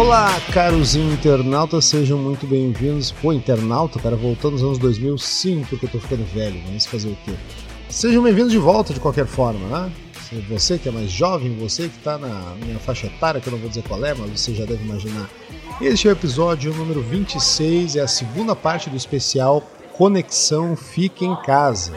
Olá, caros internautas, sejam muito bem-vindos. Pô, internauta, cara, voltando nos anos 2005, porque eu tô ficando velho, vamos fazer o quê? Sejam bem-vindos de volta de qualquer forma, né? Você que é mais jovem, você que tá na minha faixa etária, que eu não vou dizer qual é, mas você já deve imaginar. Este é o episódio número 26, é a segunda parte do especial Conexão Fica em Casa.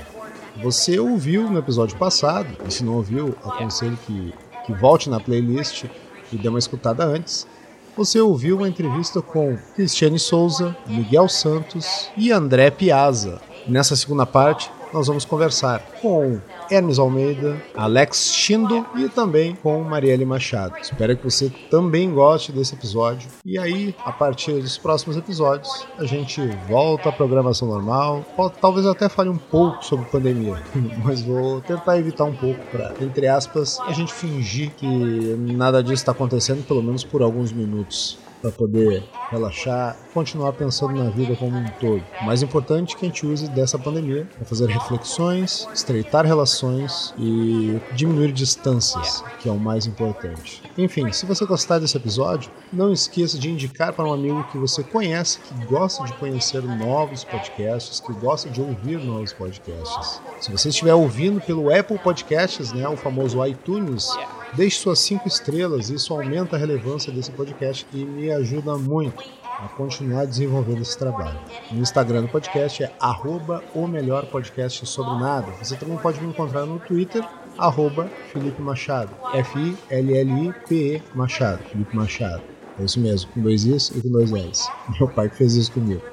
Você ouviu no episódio passado, e se não ouviu, aconselho que, que volte na playlist e dê uma escutada antes. Você ouviu uma entrevista com Cristiane Souza, Miguel Santos e André Piazza. Nessa segunda parte, nós vamos conversar com Hermes Almeida, Alex Shindo e também com Marielle Machado. Espero que você também goste desse episódio. E aí, a partir dos próximos episódios, a gente volta à programação normal. Talvez até fale um pouco sobre pandemia, mas vou tentar evitar um pouco para, entre aspas, a gente fingir que nada disso está acontecendo, pelo menos por alguns minutos para poder relaxar, continuar pensando na vida como um todo. O mais importante é que a gente use dessa pandemia para fazer reflexões, estreitar relações e diminuir distâncias, que é o mais importante. Enfim, se você gostar desse episódio, não esqueça de indicar para um amigo que você conhece, que gosta de conhecer novos podcasts, que gosta de ouvir novos podcasts. Se você estiver ouvindo pelo Apple Podcasts, né, o famoso iTunes, Deixe suas cinco estrelas, isso aumenta a relevância desse podcast e me ajuda muito a continuar desenvolvendo esse trabalho. O Instagram do podcast é arroba o melhor podcast sobre nada. Você também pode me encontrar no Twitter, arroba Felipe Machado. F-I-L-L-I-P-E Machado. Felipe Machado. É isso mesmo, com dois Is e com dois L's. Meu pai fez isso comigo.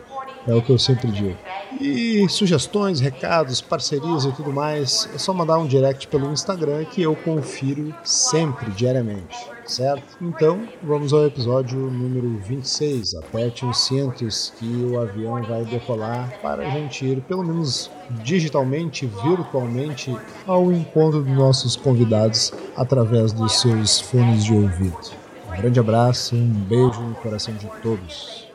É o que eu sempre digo. E sugestões, recados, parcerias e tudo mais, é só mandar um direct pelo Instagram que eu confiro sempre, diariamente, certo? Então, vamos ao episódio número 26. Aperte os cintos que o avião vai decolar para a gente ir, pelo menos digitalmente, virtualmente, ao encontro dos nossos convidados através dos seus fones de ouvido. Um grande abraço, um beijo no coração de todos.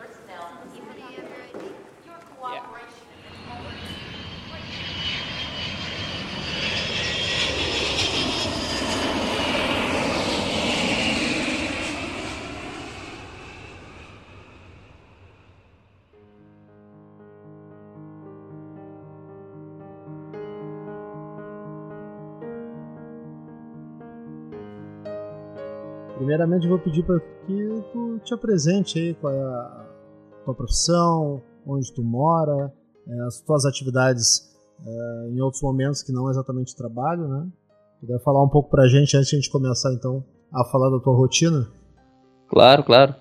Primeiramente, vou pedir para que tu te apresente aí qual é a tua profissão, onde tu mora, é, as tuas atividades é, em outros momentos que não exatamente trabalho, né? Puder falar um pouco para a gente antes de a gente começar então a falar da tua rotina? Claro, claro.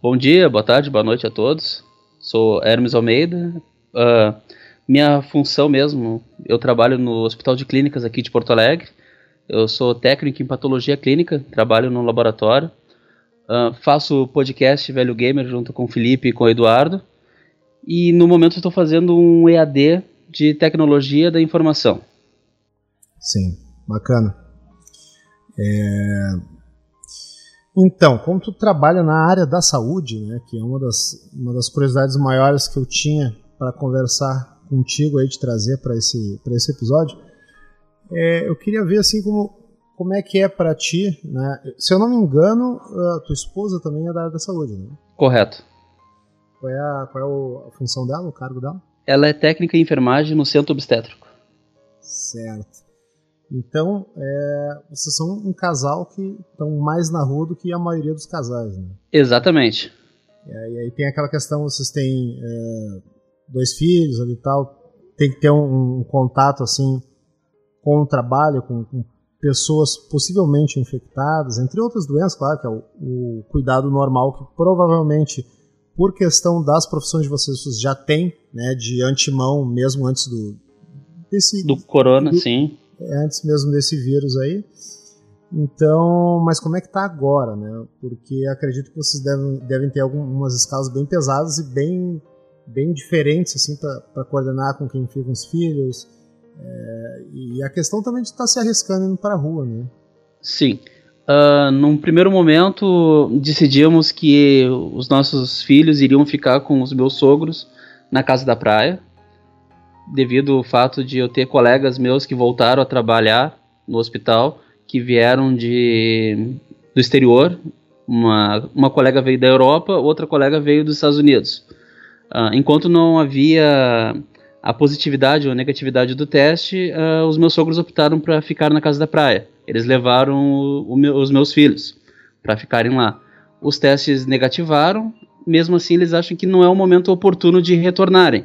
Bom dia, boa tarde, boa noite a todos. Sou Hermes Almeida. Uh, minha função mesmo, eu trabalho no Hospital de Clínicas aqui de Porto Alegre. Eu sou técnico em patologia clínica, trabalho no laboratório. Uh, faço podcast Velho Gamer junto com o Felipe e com o Eduardo. E no momento estou fazendo um EAD de tecnologia da informação. Sim, bacana. É... Então, como tu trabalha na área da saúde, né, que é uma das, uma das curiosidades maiores que eu tinha para conversar contigo aí, de trazer para esse, esse episódio, é, eu queria ver assim como, como é que é para ti, né? Se eu não me engano, a tua esposa também é da área da saúde, né? Correto. Qual é a, qual é a função dela, o cargo dela? Ela é técnica em enfermagem no centro obstétrico. Certo. Então, é, vocês são um casal que estão mais na rua do que a maioria dos casais, né? Exatamente. É, e aí tem aquela questão, vocês têm é, dois filhos ali e tal, tem que ter um, um contato assim com o trabalho, com, com, pessoas possivelmente infectadas, entre outras doenças, claro, que é o, o, cuidado normal que provavelmente, por questão das profissões de vocês, vocês já têm, né, de antemão, mesmo antes do desse do corona, do, sim, é, antes mesmo desse vírus aí. Então, mas como é que tá agora, né? Porque acredito que vocês devem, devem ter algumas escalas bem pesadas e bem bem diferentes assim para coordenar com quem fica os filhos, é, e a questão também de estar tá se arriscando indo para a rua, né? Sim. Uh, num primeiro momento, decidimos que os nossos filhos iriam ficar com os meus sogros na casa da praia, devido ao fato de eu ter colegas meus que voltaram a trabalhar no hospital, que vieram de, do exterior, Uma, uma colega veio da Europa, outra colega veio dos Estados Unidos. Uh, enquanto não havia a positividade ou a negatividade do teste, uh, os meus sogros optaram para ficar na casa da praia. Eles levaram o, o meu, os meus filhos para ficarem lá. Os testes negativaram, mesmo assim eles acham que não é o momento oportuno de retornarem.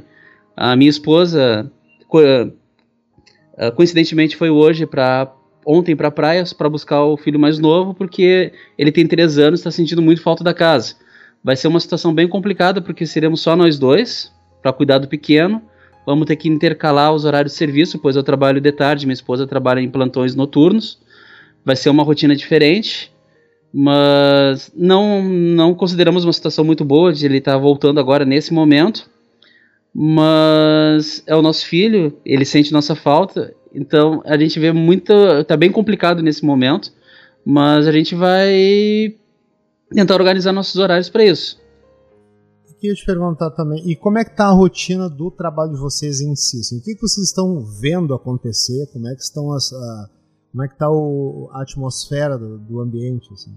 A minha esposa, co uh, coincidentemente, foi hoje para ontem para a praia para buscar o filho mais novo, porque ele tem três anos, está sentindo muito falta da casa. Vai ser uma situação bem complicada, porque seremos só nós dois para cuidar do pequeno. Vamos ter que intercalar os horários de serviço, pois eu trabalho de tarde, minha esposa trabalha em plantões noturnos. Vai ser uma rotina diferente, mas não, não consideramos uma situação muito boa de ele estar tá voltando agora nesse momento. Mas é o nosso filho, ele sente nossa falta então a gente vê muito. Tá bem complicado nesse momento, mas a gente vai tentar organizar nossos horários para isso. Queria te perguntar também, e como é que tá a rotina do trabalho de vocês em si? Assim, o que, que vocês estão vendo acontecer? Como é que estão as, a, como é que tá o, a atmosfera do, do ambiente? Assim?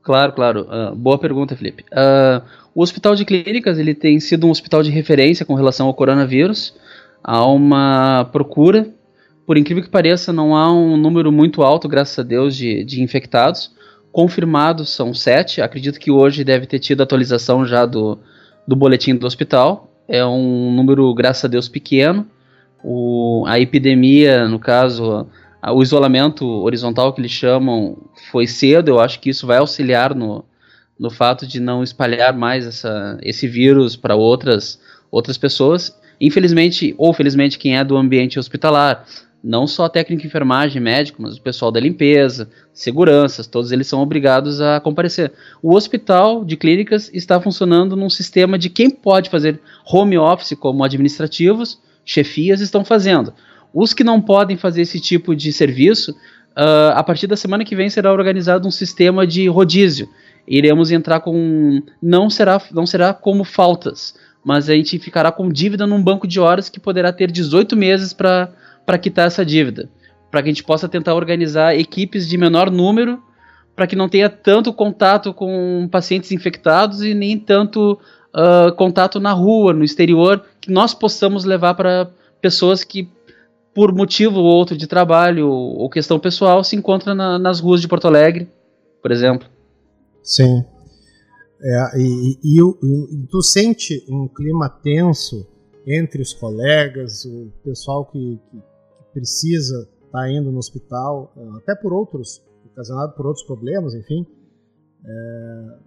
Claro, claro. Uh, boa pergunta, Felipe. Uh, o Hospital de Clínicas ele tem sido um hospital de referência com relação ao coronavírus. Há uma procura por incrível que pareça, não há um número muito alto, graças a Deus, de, de infectados. Confirmados são sete. Acredito que hoje deve ter tido atualização já do, do boletim do hospital. É um número, graças a Deus, pequeno. O, a epidemia, no caso, a, o isolamento horizontal que eles chamam, foi cedo. Eu acho que isso vai auxiliar no, no fato de não espalhar mais essa, esse vírus para outras, outras pessoas. Infelizmente, ou felizmente, quem é do ambiente hospitalar, não só técnico de enfermagem, médico, mas o pessoal da limpeza, seguranças, todos eles são obrigados a comparecer. O hospital de clínicas está funcionando num sistema de quem pode fazer home office como administrativos, chefias estão fazendo. Os que não podem fazer esse tipo de serviço, uh, a partir da semana que vem será organizado um sistema de rodízio. Iremos entrar com. Não será, não será como faltas, mas a gente ficará com dívida num banco de horas que poderá ter 18 meses para para quitar essa dívida, para que a gente possa tentar organizar equipes de menor número, para que não tenha tanto contato com pacientes infectados e nem tanto uh, contato na rua, no exterior, que nós possamos levar para pessoas que, por motivo ou outro de trabalho ou questão pessoal, se encontram na, nas ruas de Porto Alegre, por exemplo. Sim. É, e, e, e, tu sente um clima tenso entre os colegas, o pessoal que, que precisa estar tá indo no hospital, eh, até por outros, ocasionado por outros problemas, enfim. É,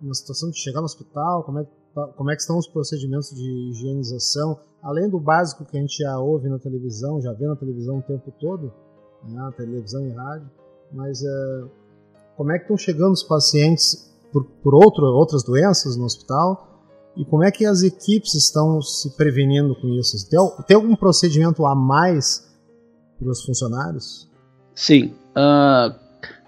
uma situação de chegar no hospital, como é, tá, como é que estão os procedimentos de higienização, além do básico que a gente já ouve na televisão, já vê na televisão o tempo todo, né, televisão e rádio, mas é, como é que estão chegando os pacientes por, por outro, outras doenças no hospital e como é que as equipes estão se prevenindo com isso? Tem, tem algum procedimento a mais para os funcionários? Sim. Uh,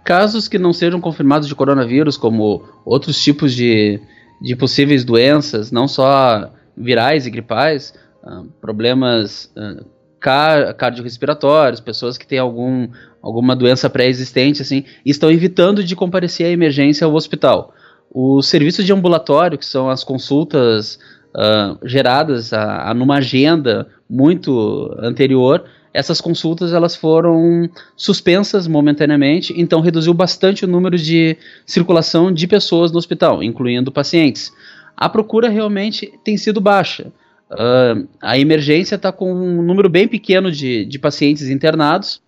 casos que não sejam confirmados de coronavírus, como outros tipos de, de possíveis doenças, não só virais e gripais, uh, problemas uh, car cardiorrespiratórios, pessoas que têm algum, alguma doença pré-existente, assim, estão evitando de comparecer à emergência ao hospital. Os serviços de ambulatório, que são as consultas uh, geradas a, a, numa agenda muito anterior, essas consultas elas foram suspensas momentaneamente, então reduziu bastante o número de circulação de pessoas no hospital, incluindo pacientes. A procura realmente tem sido baixa. Uh, a emergência está com um número bem pequeno de, de pacientes internados.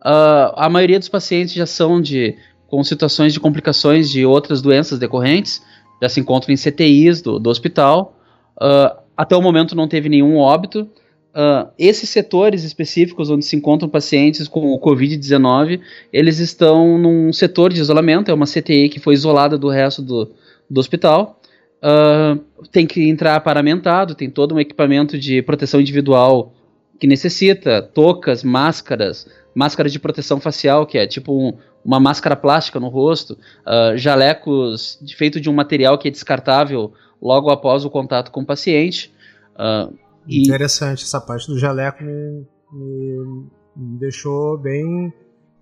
Uh, a maioria dos pacientes já são de com situações de complicações de outras doenças decorrentes, já se encontram em CTIs do, do hospital. Uh, até o momento não teve nenhum óbito. Uh, esses setores específicos onde se encontram pacientes com o Covid-19, eles estão num setor de isolamento, é uma CTI que foi isolada do resto do, do hospital. Uh, tem que entrar paramentado, tem todo um equipamento de proteção individual que necessita, toucas, máscaras, máscara de proteção facial, que é tipo um, uma máscara plástica no rosto, uh, jalecos feito de um material que é descartável logo após o contato com o paciente. Uh, e... Interessante, essa parte do jaleco me, me, me deixou bem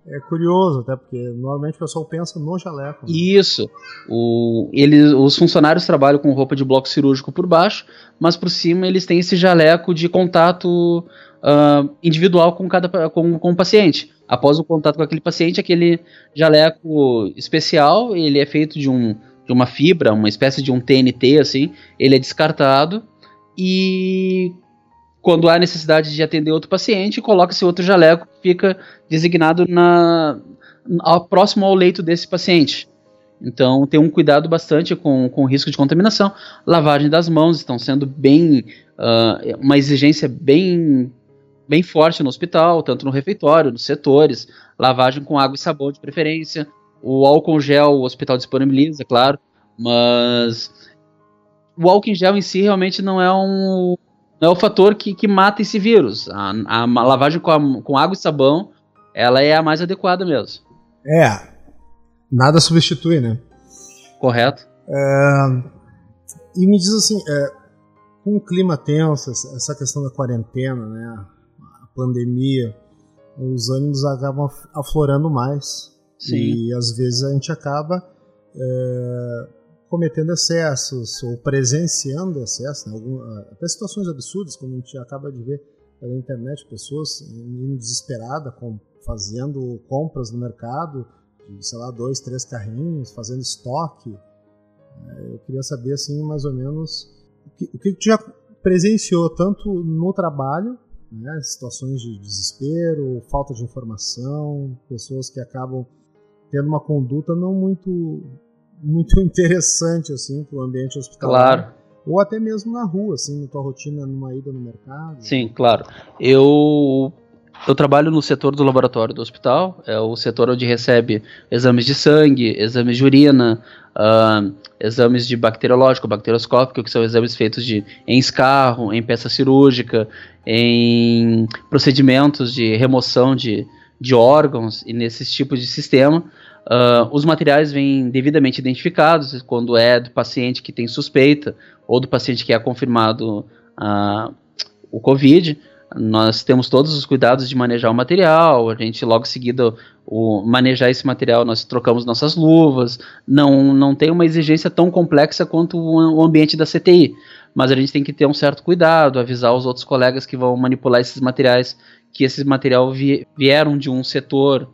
é curioso, até porque normalmente o pessoal pensa no jaleco. Né? Isso. O, eles, os funcionários trabalham com roupa de bloco cirúrgico por baixo, mas por cima eles têm esse jaleco de contato uh, individual com, cada, com, com o paciente. Após o contato com aquele paciente, aquele jaleco especial, ele é feito de, um, de uma fibra, uma espécie de um TNT, assim, ele é descartado e quando há necessidade de atender outro paciente, coloca-se outro jaleco que fica designado na, ao, próximo ao leito desse paciente. Então, tem um cuidado bastante com, com o risco de contaminação. Lavagem das mãos estão sendo bem. Uh, uma exigência bem, bem forte no hospital, tanto no refeitório, nos setores. Lavagem com água e sabão de preferência. O álcool gel o hospital disponibiliza, claro, mas o álcool em gel em si realmente não é um, não é o fator que, que mata esse vírus. A, a, a lavagem com, a, com água e sabão, ela é a mais adequada mesmo. É. Nada substitui, né? Correto. É, e me diz assim, é, com o clima tenso, essa questão da quarentena, né? A pandemia, os ânimos acabam aflorando mais. Sim. E às vezes a gente acaba é, cometendo excessos ou presenciando excessos, né? Algum, até situações absurdas, como a gente acaba de ver pela internet, pessoas indo desesperadas com, fazendo compras no mercado, de, sei lá, dois, três carrinhos, fazendo estoque. É, eu queria saber, assim, mais ou menos, o que, o que tu já presenciou, tanto no trabalho, né, situações de desespero, falta de informação, pessoas que acabam tendo uma conduta não muito muito interessante assim para o ambiente hospitalar. Claro. Ou até mesmo na rua, assim, na tua rotina, numa ida no mercado. Sim, claro. Eu eu trabalho no setor do laboratório do hospital, é o setor onde recebe exames de sangue, exames de urina, uh, exames de bacteriológico, bacterioscópico, que são exames feitos de, em escarro, em peça cirúrgica, em procedimentos de remoção de, de órgãos e nesses tipos de sistema. Uh, os materiais vêm devidamente identificados quando é do paciente que tem suspeita ou do paciente que é confirmado uh, o Covid. Nós temos todos os cuidados de manejar o material, a gente logo em seguida o manejar esse material, nós trocamos nossas luvas, não, não tem uma exigência tão complexa quanto o ambiente da CTI, mas a gente tem que ter um certo cuidado, avisar os outros colegas que vão manipular esses materiais, que esses material vieram de um setor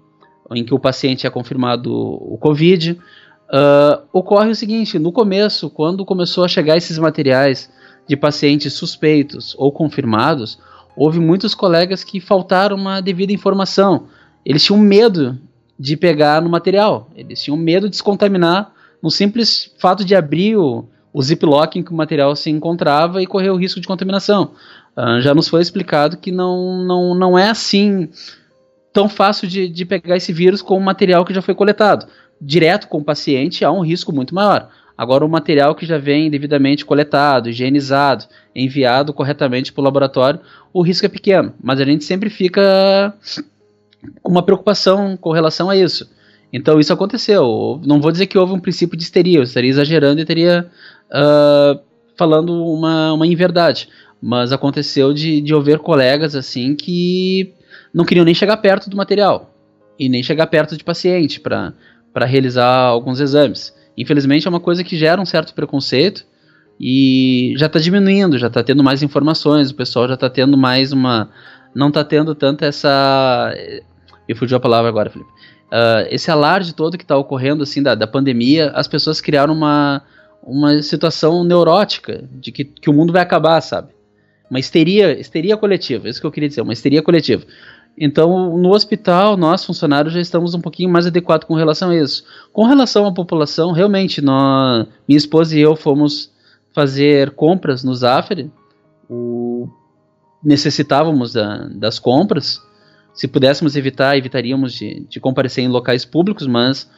em que o paciente é confirmado o Covid, uh, ocorre o seguinte: no começo, quando começou a chegar esses materiais de pacientes suspeitos ou confirmados, houve muitos colegas que faltaram uma devida informação. Eles tinham medo de pegar no material, eles tinham medo de se contaminar no simples fato de abrir o, o ziplock em que o material se encontrava e correr o risco de contaminação. Uh, já nos foi explicado que não, não, não é assim tão fácil de, de pegar esse vírus com o material que já foi coletado. Direto com o paciente há um risco muito maior. Agora, o material que já vem devidamente coletado, higienizado, enviado corretamente para o laboratório, o risco é pequeno. Mas a gente sempre fica com uma preocupação com relação a isso. Então, isso aconteceu. Não vou dizer que houve um princípio de histeria, eu estaria exagerando e estaria uh, falando uma, uma inverdade. Mas aconteceu de, de haver colegas assim que não queriam nem chegar perto do material e nem chegar perto de paciente para realizar alguns exames. Infelizmente é uma coisa que gera um certo preconceito e já está diminuindo, já está tendo mais informações, o pessoal já está tendo mais uma. Não está tendo tanto essa. Me fugiu a palavra agora, Felipe. Uh, esse alarde todo que está ocorrendo assim da, da pandemia, as pessoas criaram uma, uma situação neurótica de que, que o mundo vai acabar, sabe? Uma histeria, histeria coletiva, isso que eu queria dizer, uma histeria coletiva. Então, no hospital, nós funcionários já estamos um pouquinho mais adequados com relação a isso. Com relação à população, realmente, nós, minha esposa e eu fomos fazer compras no Zafari, o, necessitávamos da, das compras. Se pudéssemos evitar, evitaríamos de, de comparecer em locais públicos, mas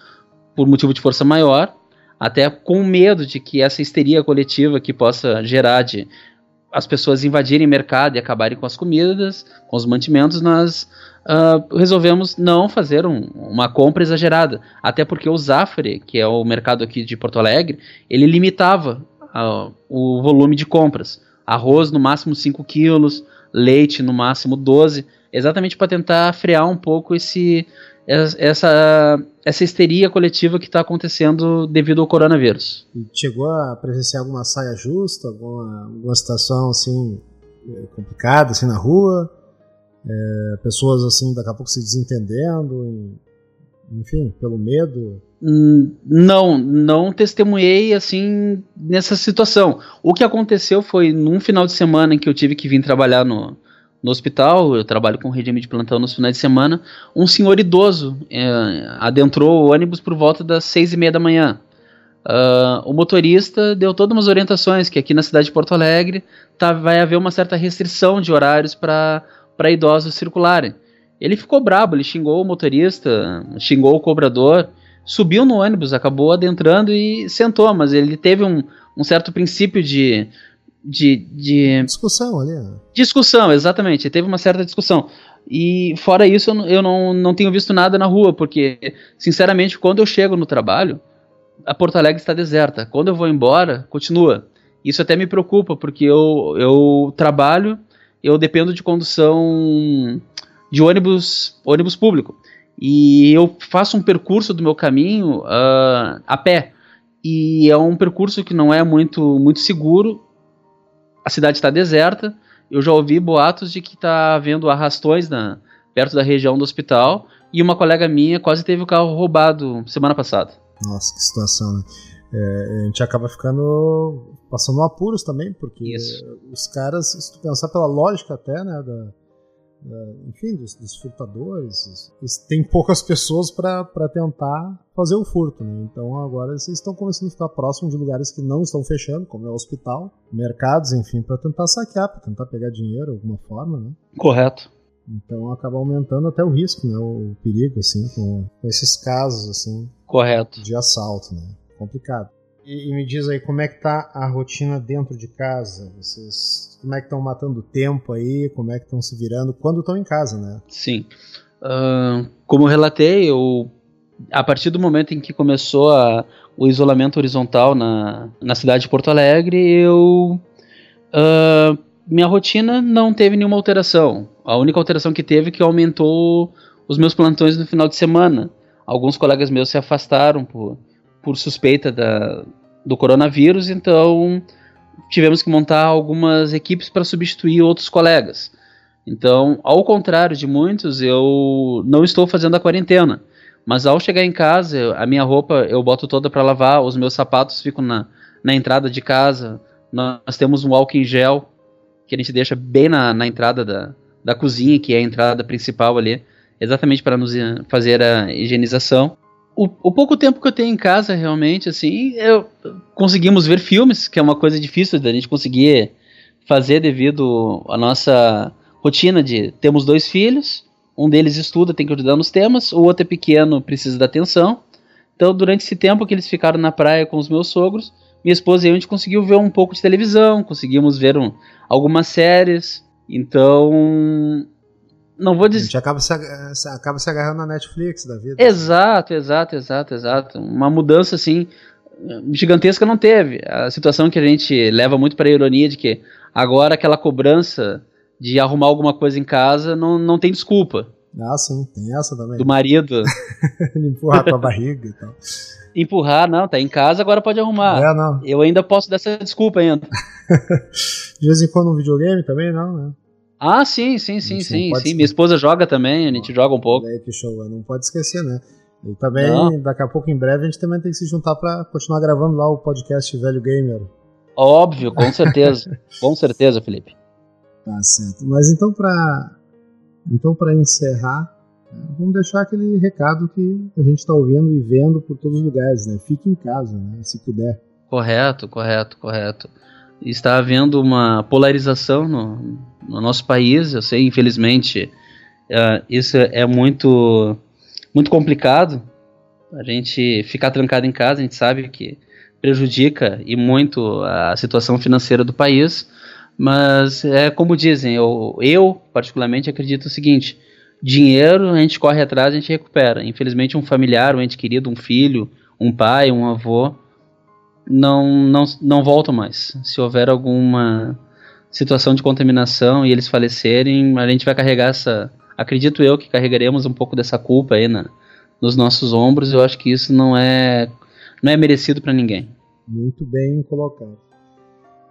por motivo de força maior, até com medo de que essa histeria coletiva que possa gerar de as pessoas invadirem mercado e acabarem com as comidas, com os mantimentos, nós uh, resolvemos não fazer um, uma compra exagerada. Até porque o Zafre, que é o mercado aqui de Porto Alegre, ele limitava uh, o volume de compras. Arroz no máximo 5 quilos, leite no máximo 12, exatamente para tentar frear um pouco esse, essa, essa histeria coletiva que está acontecendo devido ao coronavírus. Chegou a presenciar alguma saia justa, alguma, alguma situação assim eh, complicada assim na rua, é, pessoas assim daqui a pouco se desentendendo, enfim, pelo medo? Hum, não, não testemunhei assim nessa situação. O que aconteceu foi num final de semana em que eu tive que vir trabalhar no, no hospital, eu trabalho com regime de plantão nos finais de semana, um senhor idoso é, adentrou o ônibus por volta das seis e meia da manhã. Uh, o motorista deu todas umas orientações que aqui na cidade de Porto Alegre tá, vai haver uma certa restrição de horários para idosos circularem. Ele ficou brabo, ele xingou o motorista, xingou o cobrador, subiu no ônibus, acabou adentrando e sentou, mas ele teve um, um certo princípio de, de, de discussão ali. Né? Discussão, exatamente. Teve uma certa discussão. E fora isso, eu não, não tenho visto nada na rua, porque, sinceramente, quando eu chego no trabalho, a Porto Alegre está deserta. Quando eu vou embora, continua. Isso até me preocupa, porque eu, eu trabalho, eu dependo de condução de ônibus, ônibus público. E eu faço um percurso do meu caminho uh, a pé. E é um percurso que não é muito, muito seguro, a cidade está deserta. Eu já ouvi boatos de que está havendo arrastões na, perto da região do hospital. E uma colega minha quase teve o carro roubado semana passada. Nossa, que situação, né? É, a gente acaba ficando passando apuros também, porque Isso. os caras, se tu pensar pela lógica até, né, da, enfim, dos, dos furtadores. Tem poucas pessoas para tentar fazer o furto, né? Então agora vocês estão começando a ficar próximos de lugares que não estão fechando, como é o hospital, mercados, enfim, para tentar saquear, para tentar pegar dinheiro de alguma forma, né? Correto. Então acaba aumentando até o risco, né? O perigo, assim, com, com esses casos, assim. Correto. De assalto, né? Complicado. E, e, me diz aí, como é que tá a rotina dentro de casa? Vocês, como é que estão matando tempo aí? Como é que estão se virando? Quando estão em casa, né? Sim. Uh, como relatei, eu, a partir do momento em que começou a, o isolamento horizontal na, na cidade de Porto Alegre, eu... Uh, minha rotina não teve nenhuma alteração. A única alteração que teve é que aumentou os meus plantões no final de semana. Alguns colegas meus se afastaram por por suspeita da, do coronavírus, então tivemos que montar algumas equipes para substituir outros colegas. Então, ao contrário de muitos, eu não estou fazendo a quarentena. Mas ao chegar em casa, a minha roupa eu boto toda para lavar, os meus sapatos ficam na, na entrada de casa. Nós temos um álcool em gel que a gente deixa bem na, na entrada da, da cozinha, que é a entrada principal ali, exatamente para nos fazer a higienização o, o, pouco tempo que eu tenho em casa, realmente, assim, eu conseguimos ver filmes, que é uma coisa difícil da gente conseguir fazer devido à nossa rotina de temos dois filhos, um deles estuda, tem que ajudar nos temas, o outro é pequeno, precisa da atenção. Então, durante esse tempo que eles ficaram na praia com os meus sogros, minha esposa e eu a gente conseguiu ver um pouco de televisão, conseguimos ver um, algumas séries. Então, não vou dizer. A gente acaba se, acaba se agarrando na Netflix da vida. Exato, exato, exato, exato. Uma mudança assim gigantesca não teve. A situação que a gente leva muito para a ironia de que agora aquela cobrança de arrumar alguma coisa em casa não, não tem desculpa. Ah, sim, tem essa também. Do marido. Empurrar com a barriga e tal. Empurrar, não, tá em casa, agora pode arrumar. É, não. Eu ainda posso dar essa desculpa ainda. de vez em quando um videogame também, não, né? Ah, sim, sim, sim, sim, sim. Minha esposa joga também, a gente joga um pouco. que show, não pode esquecer, né? E também, não. daqui a pouco, em breve, a gente também tem que se juntar para continuar gravando lá o podcast Velho Gamer. Óbvio, com certeza. com certeza, Felipe. Tá certo. Mas então, para então, para encerrar, né, vamos deixar aquele recado que a gente está ouvindo e vendo por todos os lugares, né? Fique em casa, né? Se puder. Correto, correto, correto está havendo uma polarização no, no nosso país. Eu sei, infelizmente, uh, isso é muito, muito complicado. A gente ficar trancado em casa, a gente sabe que prejudica e muito a situação financeira do país. Mas é como dizem, eu, eu particularmente acredito o seguinte: dinheiro a gente corre atrás, a gente recupera. Infelizmente, um familiar, um ente querido, um filho, um pai, um avô, não, não, não voltam mais. Se houver alguma situação de contaminação e eles falecerem, a gente vai carregar essa, acredito eu que carregaremos um pouco dessa culpa aí na, nos nossos ombros. Eu acho que isso não é não é merecido para ninguém. Muito bem colocado.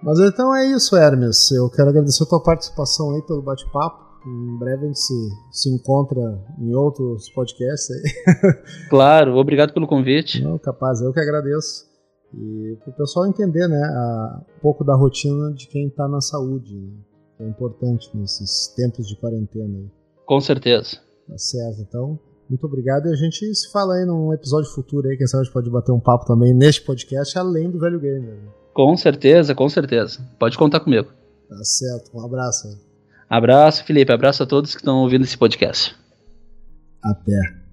Mas então é isso, Hermes. Eu quero agradecer a tua participação aí pelo bate-papo. Em breve a gente se, se encontra em outros podcasts aí. Claro, obrigado pelo convite. Não, capaz, eu que agradeço. E para o pessoal entender né, a, um pouco da rotina de quem está na saúde, né, que é importante nesses tempos de quarentena. Aí. Com certeza. Tá certo, então. Muito obrigado e a gente se fala aí num episódio futuro aí, quem sabe a gente pode bater um papo também neste podcast, além do Velho Gamer. Né? Com certeza, com certeza. Pode contar comigo. Tá certo, um abraço. Abraço, Felipe. Abraço a todos que estão ouvindo esse podcast. Até.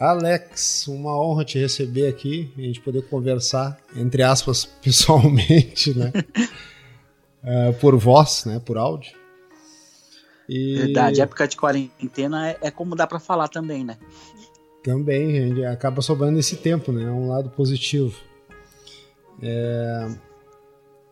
Alex, uma honra te receber aqui, a gente poder conversar, entre aspas, pessoalmente, né? uh, por voz, né? Por áudio. E... Verdade, época de quarentena é, é como dá para falar também, né? Também, a gente acaba sobrando esse tempo, né? É um lado positivo. É...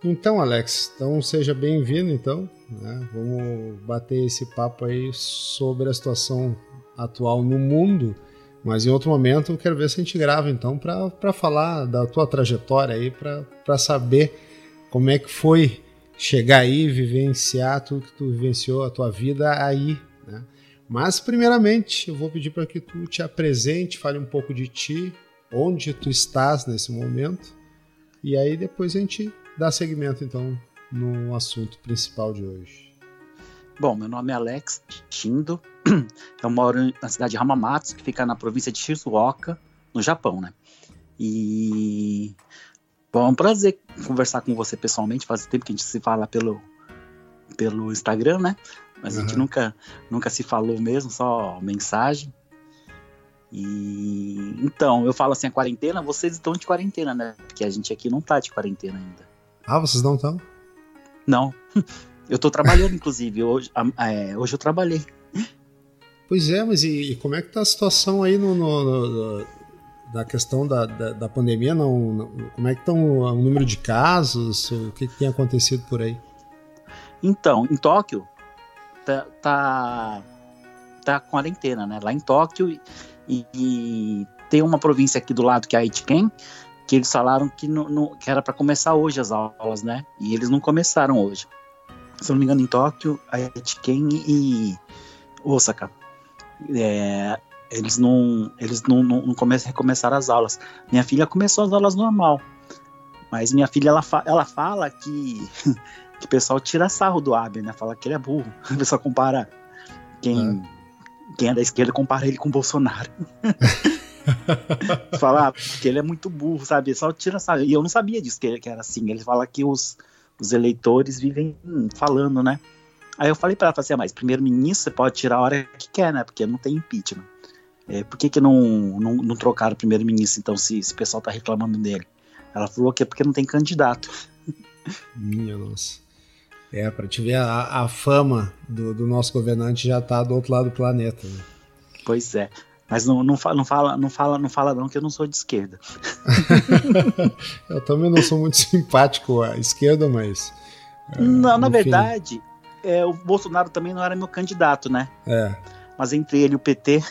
Então, Alex, então seja bem-vindo, então. Né? Vamos bater esse papo aí sobre a situação atual no mundo mas em outro momento eu quero ver se a gente grava então para falar da tua trajetória aí, para saber como é que foi chegar aí, vivenciar tudo que tu vivenciou, a tua vida aí. Né? Mas primeiramente eu vou pedir para que tu te apresente, fale um pouco de ti, onde tu estás nesse momento, e aí depois a gente dá seguimento então no assunto principal de hoje. Bom, meu nome é Alex Shindo. Eu moro na cidade de Hamamatsu, que fica na província de Shizuoka, no Japão, né? E bom, é um prazer conversar com você pessoalmente. Faz tempo que a gente se fala pelo, pelo Instagram, né? Mas uhum. a gente nunca, nunca se falou mesmo, só mensagem. E então, eu falo assim, a quarentena, vocês estão de quarentena, né? Porque a gente aqui não tá de quarentena ainda. Ah, vocês não estão? Não. Eu tô trabalhando, inclusive. Hoje, é, hoje eu trabalhei. Pois é, mas e, e, como é que tá a situação aí no, no, no da questão da, da, da pandemia? Não, não, como é que estão o número de casos? O que, que, tem acontecido por aí? Então, em Tóquio, tá, tá, tá quarentena, né? Lá em Tóquio e, e, tem uma província aqui do lado que é a que eles falaram que, no, no, que era para começar hoje as aulas, né? E eles não começaram hoje se eu não me engano, em Tóquio, Aitken e Osaka. É, eles não, eles não, não, não começam, recomeçaram as aulas. Minha filha começou as aulas normal, mas minha filha ela, fa, ela fala que, que o pessoal tira sarro do Abe, né? Fala que ele é burro. O pessoal compara quem, é. quem é da esquerda compara ele com o Bolsonaro. Fala que ele é muito burro, sabe? Só tira sarro. E eu não sabia disso que, que era assim. Ele fala que os os eleitores vivem falando, né? Aí eu falei para ela, falei assim, ah, mas primeiro-ministro você pode tirar a hora que quer, né? Porque não tem impeachment. É, por que, que não, não, não trocaram o primeiro-ministro, então, se, se o pessoal tá reclamando dele? Ela falou que é porque não tem candidato. Minha nossa. É, para te ver, a, a fama do, do, nosso governante já tá do outro lado do planeta. Né? Pois é. Mas não, não, fala, não, fala, não fala, não fala não que eu não sou de esquerda. eu também não sou muito simpático à esquerda, mas. É, não, na verdade, é, o Bolsonaro também não era meu candidato, né? É. Mas entre ele e o PT.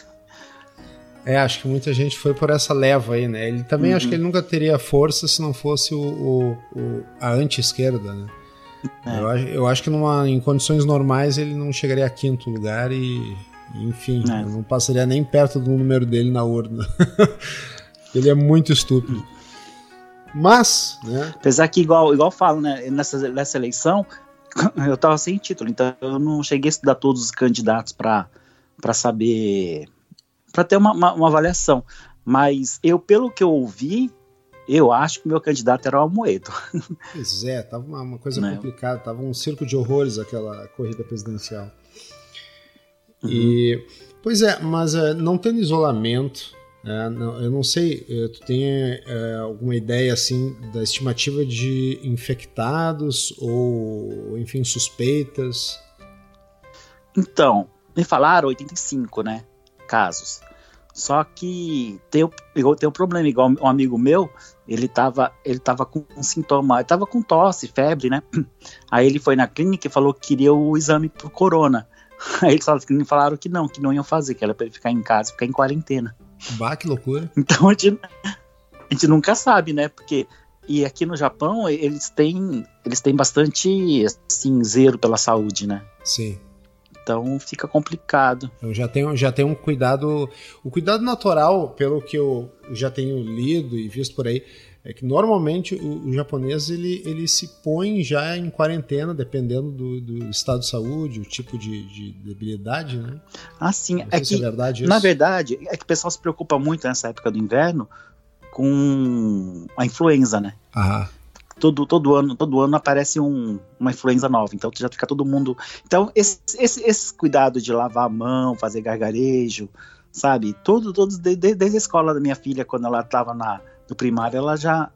É, acho que muita gente foi por essa leva aí, né? Ele também uhum. acho que ele nunca teria força se não fosse o, o, o a anti-esquerda, né? É. Eu, eu acho que numa, em condições normais ele não chegaria a quinto lugar e enfim, é. não passaria nem perto do número dele na urna. ele é muito estúpido. Mas, né? Apesar que, igual, igual falo, né? Nessa, nessa eleição, eu tava sem título, então eu não cheguei a estudar todos os candidatos para saber. para ter uma, uma, uma, avaliação. Mas eu, pelo que eu ouvi, eu acho que o meu candidato era o Almoedo. Pois é, tava uma, uma coisa né? complicada, tava um circo de horrores aquela corrida presidencial. Uhum. E, pois é, mas uh, não tendo isolamento, É, não, eu não sei, eh, tu tem é, alguma ideia assim da estimativa de infectados ou, enfim, suspeitas? Então, me falaram 85, né? Casos. Só que tem, tem um problema, igual um amigo meu, ele tava, ele tava com um sintoma, ele tava com tosse, febre, né? Aí ele foi na clínica e falou que queria o exame pro corona. Aí eles falaram que não, que não iam fazer, que era pra ele ficar em casa, ficar em quarentena. Bah, que loucura. Então a gente, a gente nunca sabe, né? Porque e aqui no Japão eles têm eles têm bastante assim zelo pela saúde, né? Sim. Então fica complicado. Eu já tenho, já tenho um cuidado. O cuidado natural, pelo que eu já tenho lido e visto por aí, é que normalmente o, o japonês ele, ele se põe já em quarentena, dependendo do, do estado de saúde, o tipo de, de debilidade, né? Ah, sim. É que, é verdade isso. Na verdade, é que o pessoal se preocupa muito nessa época do inverno com a influenza, né? Ah todo, todo ano todo ano aparece um, uma influenza nova, então já fica todo mundo. Então, esse, esse, esse cuidado de lavar a mão, fazer gargarejo, sabe? Tudo, todos, desde, desde a escola da minha filha, quando ela estava no primário, ela já,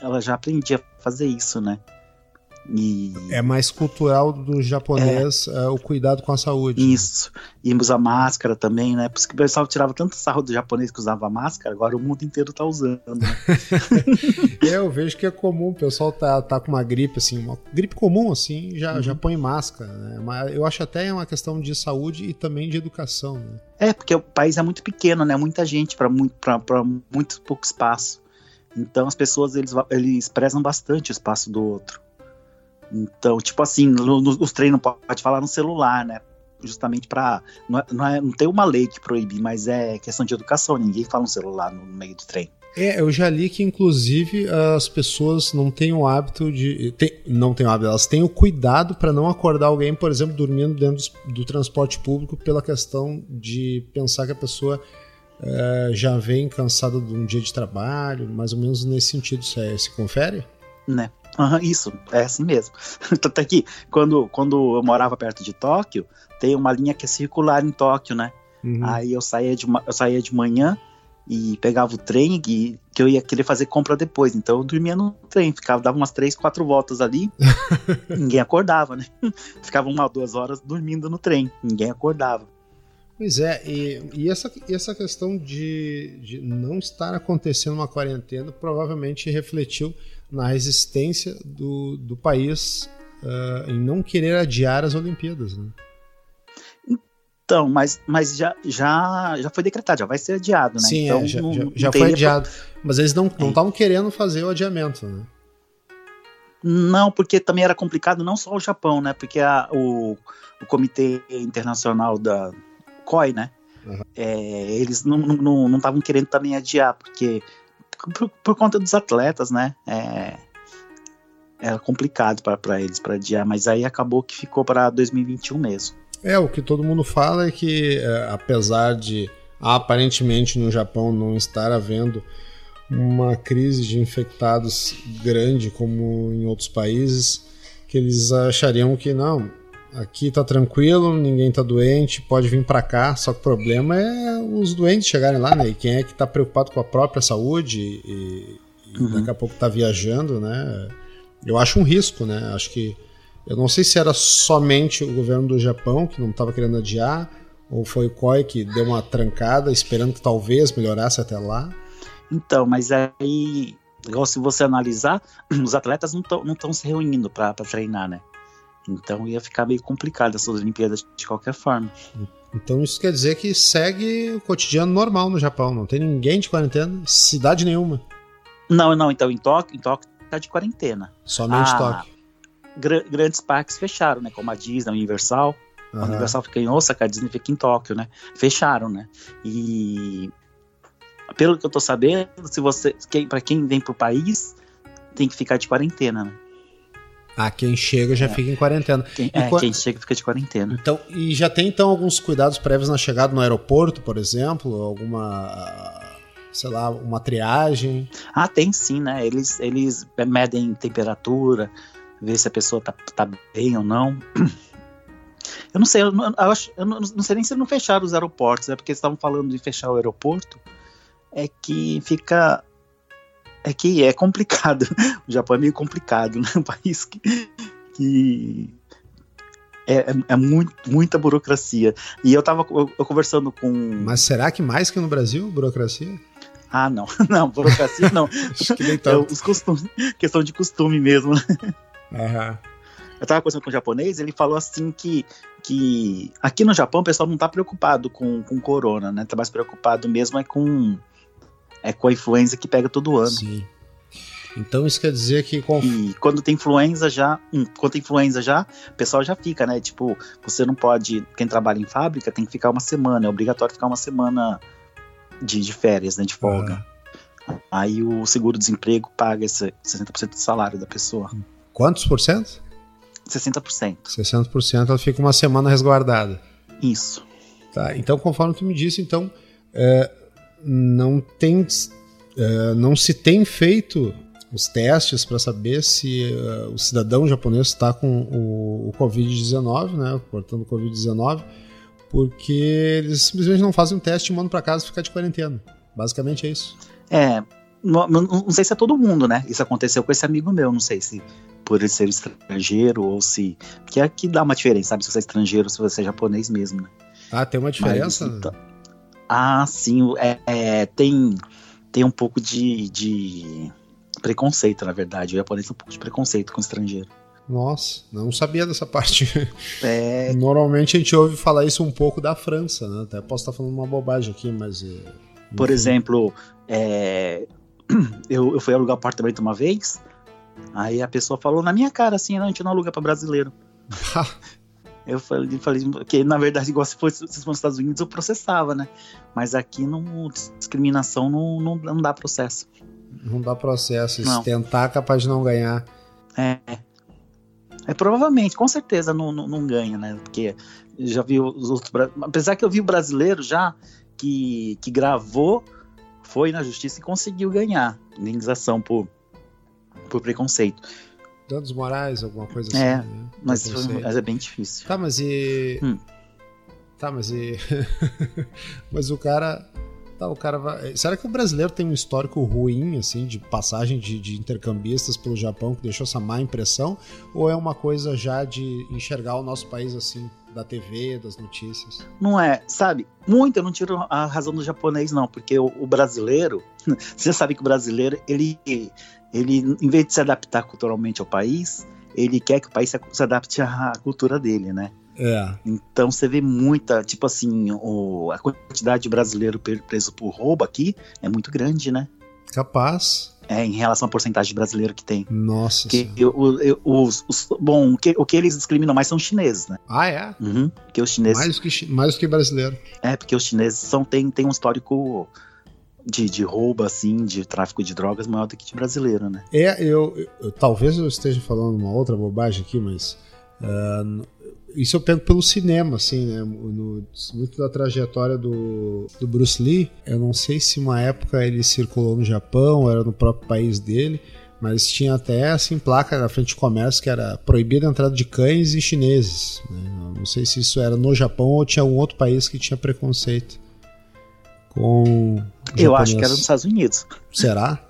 ela já aprendia a fazer isso, né? E... É mais cultural do japonês é. É, o cuidado com a saúde. Isso. E usar máscara também, né? Por isso que o pessoal tirava tanto sarro do japonês que usava máscara, agora o mundo inteiro tá usando. Né? é, eu vejo que é comum, o pessoal tá, tá com uma gripe, assim, uma gripe comum, assim, já, uhum. já põe máscara, né? Mas eu acho até uma questão de saúde e também de educação, né? É, porque o país é muito pequeno, né? Muita gente para muito, pra, pra muito pouco espaço. Então as pessoas, eles, eles prezam bastante o espaço do outro. Então, tipo assim, no, no, os treinos pode falar no celular, né? Justamente para não, é, não, é, não tem uma lei que proíbe, mas é questão de educação. Ninguém fala no celular no meio do treino. É, eu já li que inclusive as pessoas não têm o hábito de. Tem, não têm o hábito, elas têm o cuidado para não acordar alguém, por exemplo, dormindo dentro do, do, transporte público, pela questão de pensar que a pessoa é, já vem cansada de um dia de trabalho, mais ou menos nesse sentido. Você se confere? Né. Uhum, isso, é assim mesmo. Tanto é que quando, quando eu morava perto de Tóquio, tem uma linha que é circular em Tóquio, né? Uhum. Aí eu saía, de, eu saía de manhã e pegava o trem e, que eu ia querer fazer compra depois. Então eu dormia no trem, ficava, dava umas três, quatro voltas ali, ninguém acordava, né? Ficava uma, duas horas dormindo no trem, ninguém acordava. Pois é, e, e essa, e essa questão de, de não estar acontecendo uma quarentena provavelmente refletiu na resistência do, do país uh, em não querer adiar as Olimpíadas. Né? Então, mas, mas já, já, já foi decretado, já vai ser adiado, né? Sim, é, então, é, já, não, já, já foi adiado. Mas eles não estavam é. querendo fazer o adiamento, né? Não, porque também era complicado, não só o Japão, né? Porque a, o, o Comitê Internacional da COI, né? Uhum. É, eles não estavam não, não, não querendo também adiar, porque por, por conta dos atletas, né? É, era complicado para eles para adiar, mas aí acabou que ficou para 2021 mesmo. É, o que todo mundo fala é que, é, apesar de aparentemente no Japão não estar havendo uma crise de infectados grande como em outros países, que eles achariam que não, aqui tá tranquilo, ninguém tá doente, pode vir para cá. Só que o problema é os doentes chegarem lá, né? E quem é que tá preocupado com a própria saúde e, e uhum. daqui a pouco tá viajando, né? Eu acho um risco, né? Acho que eu não sei se era somente o governo do Japão que não estava querendo adiar, ou foi o COI que deu uma trancada, esperando que talvez melhorasse até lá. Então, mas aí, igual se você analisar, os atletas não estão se reunindo para treinar, né? Então ia ficar meio complicado essas Olimpíadas de qualquer forma. Então isso quer dizer que segue o cotidiano normal no Japão, não tem ninguém de quarentena, cidade nenhuma. Não, não, então em Tóquio, em Tóquio tá de quarentena. Somente ah, Tóquio. Gr grandes parques fecharam, né, como a Disney, a Universal. Uhum. A Universal fica em Osaka, a Disney fica em Tóquio, né? Fecharam, né? E pelo que eu tô sabendo, se você, para quem vem pro país, tem que ficar de quarentena, né? Ah, quem chega já é. fica em quarentena. Quem, é, quem chega fica de quarentena. Então, e já tem então alguns cuidados prévios na chegada no aeroporto, por exemplo? Alguma, sei lá, uma triagem? Ah, tem sim, né? Eles, eles medem temperatura, ver se a pessoa tá, tá bem ou não. Eu não sei, eu, não, eu, acho, eu não, não sei nem se não fecharam os aeroportos, é né? porque estavam falando de fechar o aeroporto é que fica é que é complicado. O Japão é meio complicado, né? Um país que, que é, é, é muito, muita burocracia. E eu tava eu, eu conversando com. Mas será que mais que no Brasil, burocracia? Ah, não. Não, burocracia não. Acho que nem É, tanto. os costumes, questão de costume mesmo. Aham. Eu tava conversando com um japonês, ele falou assim que, que aqui no Japão o pessoal não tá preocupado com, com corona, né? Tá mais preocupado mesmo é com é com a influenza que pega todo ano. Sim. Então isso quer dizer que com... E quando tem influenza já, hum, quando tem influenza já, o pessoal já fica, né? Tipo, você não pode, quem trabalha em fábrica tem que ficar uma semana, é obrigatório ficar uma semana de, de férias, né? De folga. Aí o seguro-desemprego paga esse 60% do salário da pessoa. quantos por cento? 60%. 60% ela fica uma semana resguardada. Isso. Tá, então conforme tu me disse, então é, não tem é, não se tem feito os testes para saber se é, o cidadão japonês está com o, o Covid-19, né, portando o Covid-19, porque eles simplesmente não fazem um teste e mandam para casa ficar de quarentena. Basicamente é isso. É, não, não- sei se é todo mundo, né? Isso aconteceu com esse amigo meu, não sei se por ele ser estrangeiro ou se. Que aqui dá uma diferença, sabe? Se você é estrangeiro ou se você é japonês mesmo, né? Ah, tem uma diferença? Mas, então- Ah, sim, é, é, tem, tem um pouco de, de preconceito, na verdade. O japonês tem um pouco de preconceito com o estrangeiro. Nossa, não sabia dessa parte. É, Normalmente a gente ouve falar isso um pouco da França, né? Até posso estar falando uma bobagem aqui, mas. é, por exemplo, é, eu, eu fui alugar apartamento uma vez, aí a pessoa falou na minha cara assim, não, a gente não aluga pra brasileiro. Eu falei, falei que na verdade, igual se fosse, se fosse nos Estados Unidos, eu processava, né? Mas aqui não, discriminação não, não, não dá processo. Não dá processo. Se tentar, é capaz de não ganhar. É. É provavelmente, com certeza não, não, não ganha, né? Porque já vi os outros. Apesar que eu vi o brasileiro já que, que gravou, foi na justiça e conseguiu ganhar indenização por, por preconceito. Danos morais, alguma coisa assim. É, né? Mas, mas é bem difícil. Tá, mas e. Hum. Tá, mas e. mas o cara. Tá, o cara vai. Será que o brasileiro tem um histórico ruim, assim, de passagem de, de intercambistas pelo Japão que deixou essa má impressão? Ou é uma coisa já de enxergar o nosso país assim, da TV, das notícias? Não é, sabe? Muito eu não tiro a razão do japonês, não, porque o, o brasileiro, você sabe que o brasileiro, ele, ele, em vez de se adaptar culturalmente ao país, ele quer que o país se, adapte à cultura dele, né? É. Então você vê muita, tipo assim, o, a quantidade de brasileiro pre- preso por roubo aqui é muito grande, né? Capaz. É, em relação à porcentagem de brasileiro que tem. Nossa Que, senhora. eu- eu- os, os- bom, o que, o que eles discriminam mais são os chineses, né? Ah, é? Uhum, porque os chineses Mais do que, mais que brasileiro. É, porque os chineses são, tem, tem um histórico de, de roubo, assim, de tráfico de drogas maior do que de brasileiro, né? É, eu, eu- talvez eu esteja falando uma outra bobagem aqui, mas n- isso eu pego pelo cinema, assim, né? No- muito da trajetória do, do Bruce Lee. Eu não sei se uma época ele circulou no Japão, era no próprio país dele, mas tinha até assim placa na frente de comércio que era proibida a entrada de cães e chineses. né? Não sei se isso era no Japão ou tinha algum outro país que tinha preconceito com. Eu acho que era nos Estados Unidos. Será?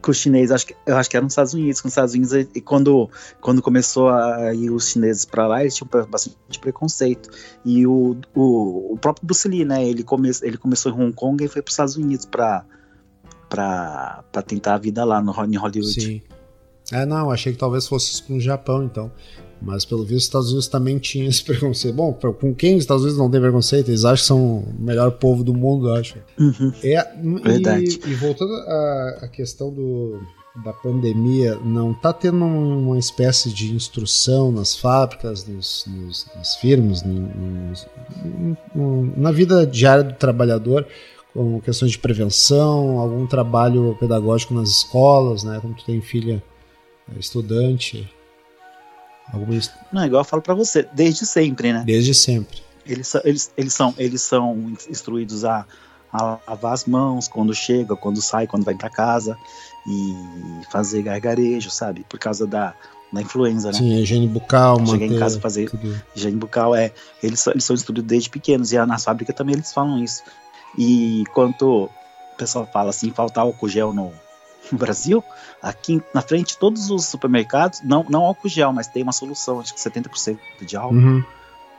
Com os chineses, acho que, eu acho que era nos Estados Unidos. Com os Estados Unidos, e quando, quando começou a ir os chineses pra lá, eles tinham bastante preconceito. E o, o, o próprio Bruce Lee, né? Ele, come, ele começou em Hong Kong e foi pros Estados Unidos pra tentar a vida lá no, em Hollywood. Sim. É, não, achei que talvez fosse com o Japão, então. Mas pelo visto, os Estados Unidos também tinha esse preconceito. Bom, pra- com quem os Estados Unidos não tem preconceito? Eles acham que são o melhor povo do mundo, eu acho. Uhum. É, e- Verdade. E, voltando à, à questão do, da pandemia, não tá tendo uma espécie de instrução nas fábricas, nos, nos, nas firmas, nos- nos- na vida diária do trabalhador, com questões de prevenção, algum trabalho pedagógico nas escolas, né? Como tu tem filha é, estudante, alguma inst- Não, igual eu falo pra você, desde sempre, né? desde sempre. Eles, são- eles, eles, são, eles são instruídos a, a lavar as mãos quando chega, quando sai, quando vai pra casa e fazer gargarejo, sabe? Por causa da, da influenza, né? Sim, higiene bucal, Chegar manter em casa fazer tudo. higiene bucal, é. Eles, são- eles são instruídos desde pequenos e nas fábricas também eles falam isso. E quanto o pessoal fala assim, faltar álcool gel no, no Brasil, aqui na frente todos os supermercados, não, não álcool gel, mas tem uma solução, acho que 70% de álcool. Uhum.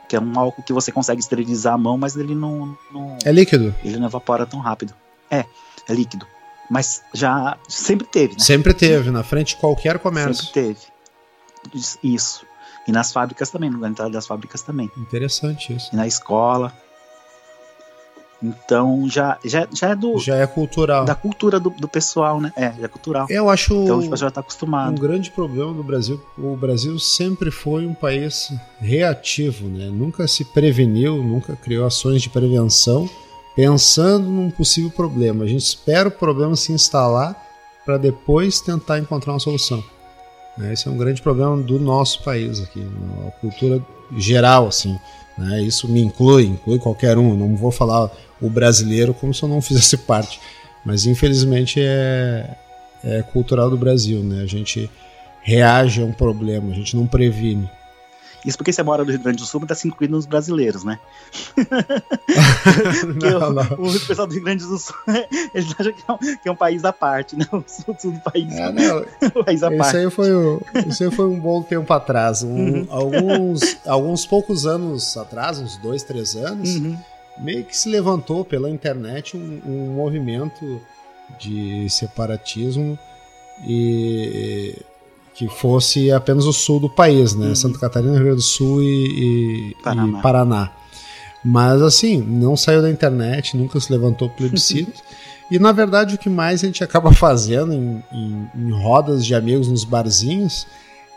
Que é um álcool que você consegue esterilizar a mão, mas ele não, não. É líquido? Ele não evapora tão rápido. É, é líquido. Mas já sempre teve, né? Sempre teve, na frente de qualquer comércio. Sempre teve. Isso. E nas fábricas também, na entrada das fábricas também. Interessante isso. E na escola. Então já, já, já é do. Já é cultural. Da cultura do, do pessoal, né? É, já é cultural. Eu acho. Então o pessoal já está acostumado. Um grande problema do Brasil. O Brasil sempre foi um país reativo, né? Nunca se preveniu, nunca criou ações de prevenção pensando num possível problema. A gente espera o problema se instalar para depois tentar encontrar uma solução. Né? Esse é um grande problema do nosso país aqui, a cultura geral, assim. Né? Isso me inclui, inclui qualquer um. Não vou falar o brasileiro como se eu não fizesse parte, mas infelizmente é, é cultural do Brasil, né? A gente reage a um problema, a gente não previne. Isso porque você mora no Rio Grande do Sul, mas tá se incluindo nos brasileiros, né? não, o, não. o, pessoal do Rio Grande do Sul, eles acham que é um, que é um país à parte, né? O sul, sul do país. É, não. um país à isso parte. Aí foi, isso aí foi um bom tempo atrás. Um, uhum. alguns, alguns poucos anos atrás, uns dois, três anos, uhum. meio que se levantou pela internet um, um movimento de separatismo e que fosse apenas o sul do país, né? Uhum. Santa Catarina, Rio Grande do Sul e, e, Paraná. e, Paraná. Mas assim, não saiu da internet, nunca se levantou plebiscito. e na verdade o que mais a gente acaba fazendo em, em, em rodas de amigos nos barzinhos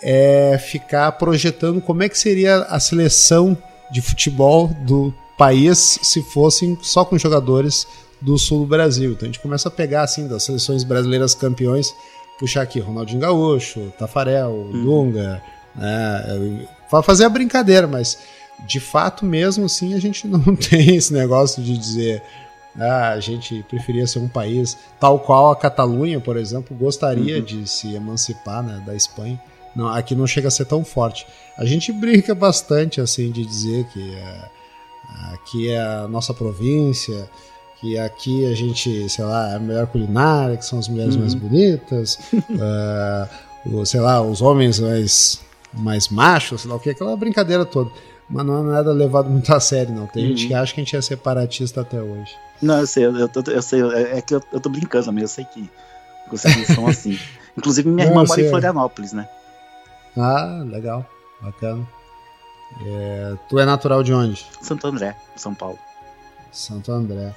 é ficar projetando como é que seria a seleção de futebol do país se fossem só com jogadores do sul do Brasil. Então a gente começa a pegar assim das seleções brasileiras campeões puxar aqui Ronaldinho Gaúcho, Tafarel, uhum. Dunga, né? fazer a brincadeira, mas de fato mesmo assim a gente não tem esse negócio de dizer ah, a gente preferia ser um país tal qual a Catalunha, por exemplo, gostaria uhum. de se emancipar né, da Espanha. Não, aqui não chega a ser tão forte. A gente brinca bastante assim de dizer que é, aqui é a nossa província, que aqui a gente, sei lá, é a melhor culinária, que são as mulheres uhum. mais bonitas, uh, sei lá, os homens mais, mais machos, sei lá o que, aquela brincadeira toda. Mas não é nada levado muito a sério, não. Tem uhum. gente que acha que a gente é separatista até hoje. Não, eu sei, eu, eu, eu sei, é, é que eu, eu tô brincando também, eu sei que vocês são assim. Inclusive, minha não, irmã mora em Florianópolis, né? Ah, legal, bacana. É, tu é natural de onde? Santo André, São Paulo. Santo André.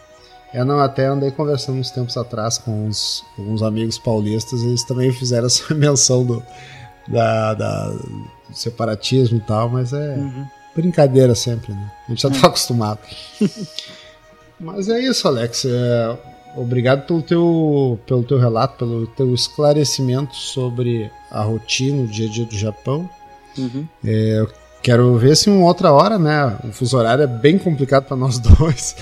Eu não até andei conversando uns tempos atrás com uns, alguns amigos paulistas, eles também fizeram essa menção do, da, da do separatismo e tal, mas é uhum. brincadeira sempre, né? A gente já tá acostumado. mas é isso, Alex. É, obrigado pelo teu, pelo teu relato, pelo teu esclarecimento sobre a rotina, o dia a dia do Japão. Uhum. É, eu quero ver se uma outra hora, né? O fuso horário é bem complicado para nós dois.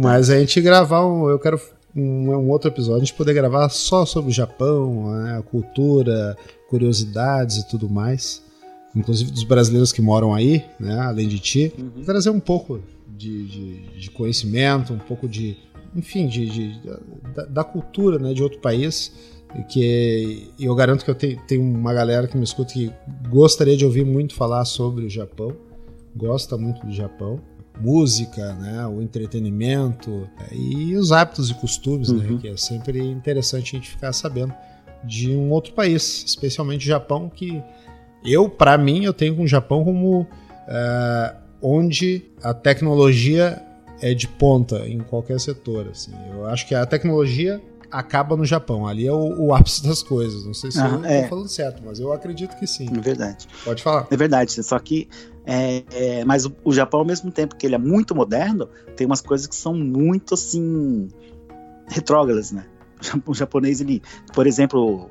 Mas a gente gravar, um, eu quero um, um, outro episódio, a gente poder gravar só sobre o Japão, né, a cultura, curiosidades e tudo mais. Inclusive dos brasileiros que moram aí, né, além de ti. Uhum. Trazer um pouco de, de, de, conhecimento, um pouco de. Enfim, de, de da, da, cultura né, de outro país. Que eu garanto que eu tenho, tenho uma galera que me escuta que gostaria de ouvir muito falar sobre o Japão, gosta muito do Japão música, né, o entretenimento é, e os hábitos e costumes, né, uhum. né, que é sempre interessante a gente ficar sabendo de um outro país, especialmente o Japão, que eu, para mim, eu tenho com o Japão como é, onde a tecnologia é de ponta em qualquer setor. Assim. Eu acho que a tecnologia acaba no Japão. Ali é o, o ápice das coisas. Não sei se ah, eu estou é. falando certo, mas eu acredito que sim. É verdade. Pode falar. É verdade. Só que é, é, mas o, o, Japão, ao mesmo tempo que ele é muito moderno, tem umas coisas que são muito assim retrógradas, né? O japonês, ele, por exemplo,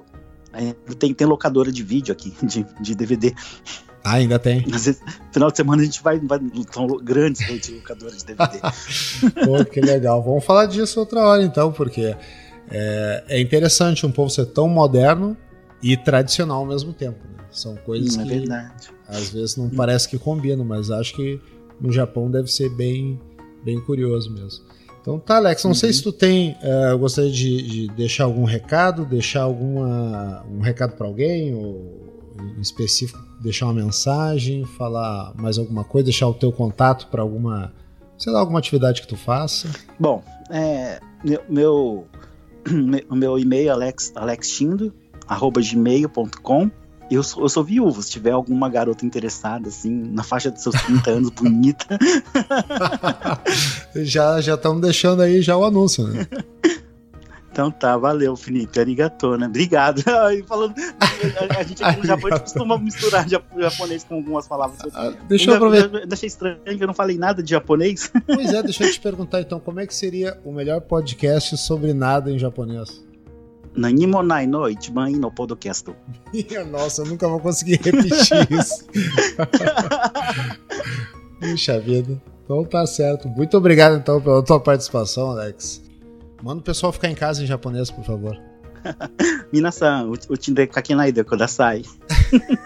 é, tem, tem locadora de vídeo aqui, de, de DVD. Ah, ainda tem. Às vezes, final de semana a gente vai, vai são grandes de locadora de DVD. Pô, que legal. Vamos falar disso outra hora então, porque é, é interessante um povo ser tão moderno e tradicional ao mesmo tempo. Né? São coisas hum, é que verdade. às vezes não hum. parece que combinam, mas acho que no Japão deve ser bem, bem curioso mesmo. Então Então tá, Alex, não uhum. sei se tu tem. Uh, eu gostaria de, de, deixar algum recado, deixar alguma, um recado para alguém, ou em específico, deixar uma mensagem, falar mais alguma coisa, deixar o teu contato para alguma, sei lá, alguma atividade que tu faça. Bom, é, meu, meu, meu e-mail é alex, alexchindo, arroba gmail.com eu sou, eu sou viúvo, se tiver alguma garota interessada, assim, na faixa dos seus 30 anos, bonita. já já estamos deixando aí já o anúncio, né? Então tá, valeu, Felipe. Arigato, né? Obrigado. Falando, a, a gente aqui no Japão costuma misturar japonês com algumas palavras. Ah, deixa eu aproveitar. Eu achei estranho que eu não falei nada de japonês. Pois é, deixa eu te perguntar então, como é que seria o melhor podcast sobre nada em japonês? Nanimo nai no ichiban no podcast. Nossa, eu nunca vou conseguir repetir isso. Puxa vida. Então tá certo. Muito obrigado então pela tua participação, Alex. Manda o pessoal ficar em casa em japonês, por favor. Minasan, uchi de kakenai de kudasai.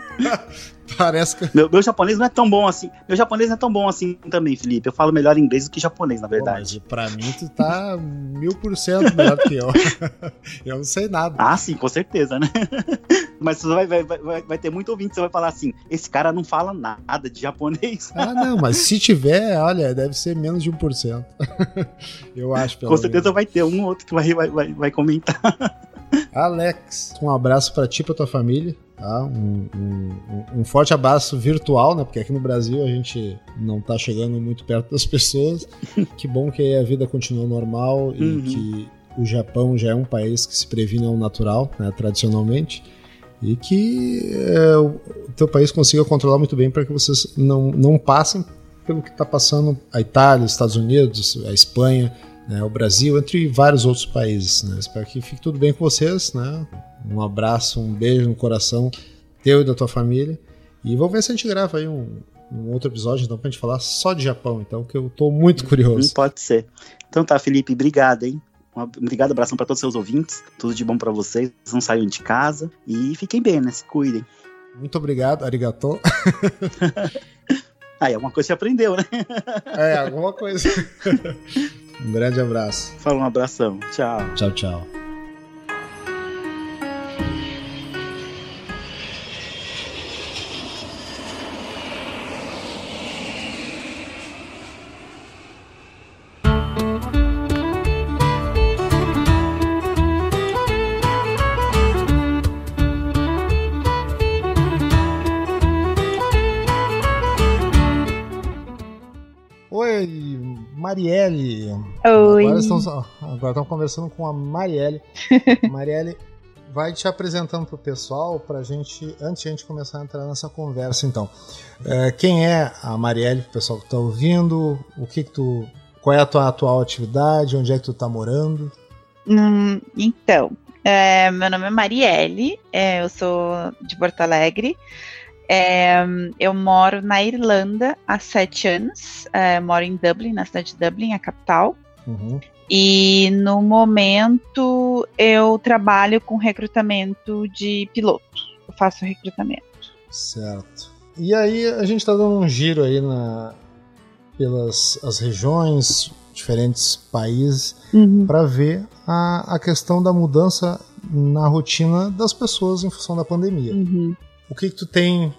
Parece que. Meu, meu, japonês não é tão bom assim. Meu japonês não é tão bom assim também, Felipe. Eu falo melhor inglês do que japonês, na verdade. Pô, pra mim, tu tá mil por cento melhor que eu. eu não sei nada. Ah, sim, com certeza, né? Mas você vai, vai, vai, vai ter muito ouvinte, você vai falar assim: esse cara não fala nada de japonês. ah, não, mas se tiver, olha, deve ser menos de 1%. eu acho, pelo Com certeza menos. vai ter um ou outro que vai, vai, vai, vai comentar. Alex, um abraço para ti e pra tua família. Tá? Um, um, um, forte abraço virtual, né? Porque aqui no Brasil a gente não tá chegando muito perto das pessoas. que bom que a vida continua normal e uhum. que o Japão já é um país que se previne ao natural, né, tradicionalmente, e que é, o teu país consiga controlar muito bem para que vocês não, não passem pelo que está passando a Itália, os Estados Unidos, a Espanha, né, o Brasil, entre vários outros países. Né? Espero que fique tudo bem com vocês. Né? Um abraço, um beijo no coração teu e da tua família. E vamos ver se a gente grava aí um, um outro episódio, então, pra gente falar só de Japão, então, que eu tô muito curioso. Pode ser. Então tá, Felipe, obrigado, hein? Um obrigado, abração para todos os seus ouvintes. Tudo de bom para vocês. Não saiam de casa. E fiquem bem, né? Se cuidem. Muito obrigado, arigato. Aí, alguma coisa você aprendeu, né? É, alguma coisa. um grande abraço. Fala um abração. Tchau. Tchau, tchau. Marielle. Oi. Agora estamos, agora estamos conversando com a Marielle. Marielle vai te apresentando para o pessoal, para gente, antes de a gente começar a entrar nessa conversa, então. É, quem é a Marielle, o pessoal que está ouvindo? O que, que tu, qual é a tua atual atividade? Onde é que tu está morando? Hum, então, é, meu nome é Marielle, é, eu sou de Porto Alegre. É, eu moro na Irlanda há sete anos. É, moro em Dublin, na cidade de Dublin, a capital. Uhum. E no momento eu trabalho com recrutamento de piloto. Eu faço recrutamento. Certo. E aí a gente está dando um giro aí na, pelas as regiões, diferentes países, uhum. para ver a, a questão da mudança na rotina das pessoas em função da pandemia. Uhum. O que, que tu tem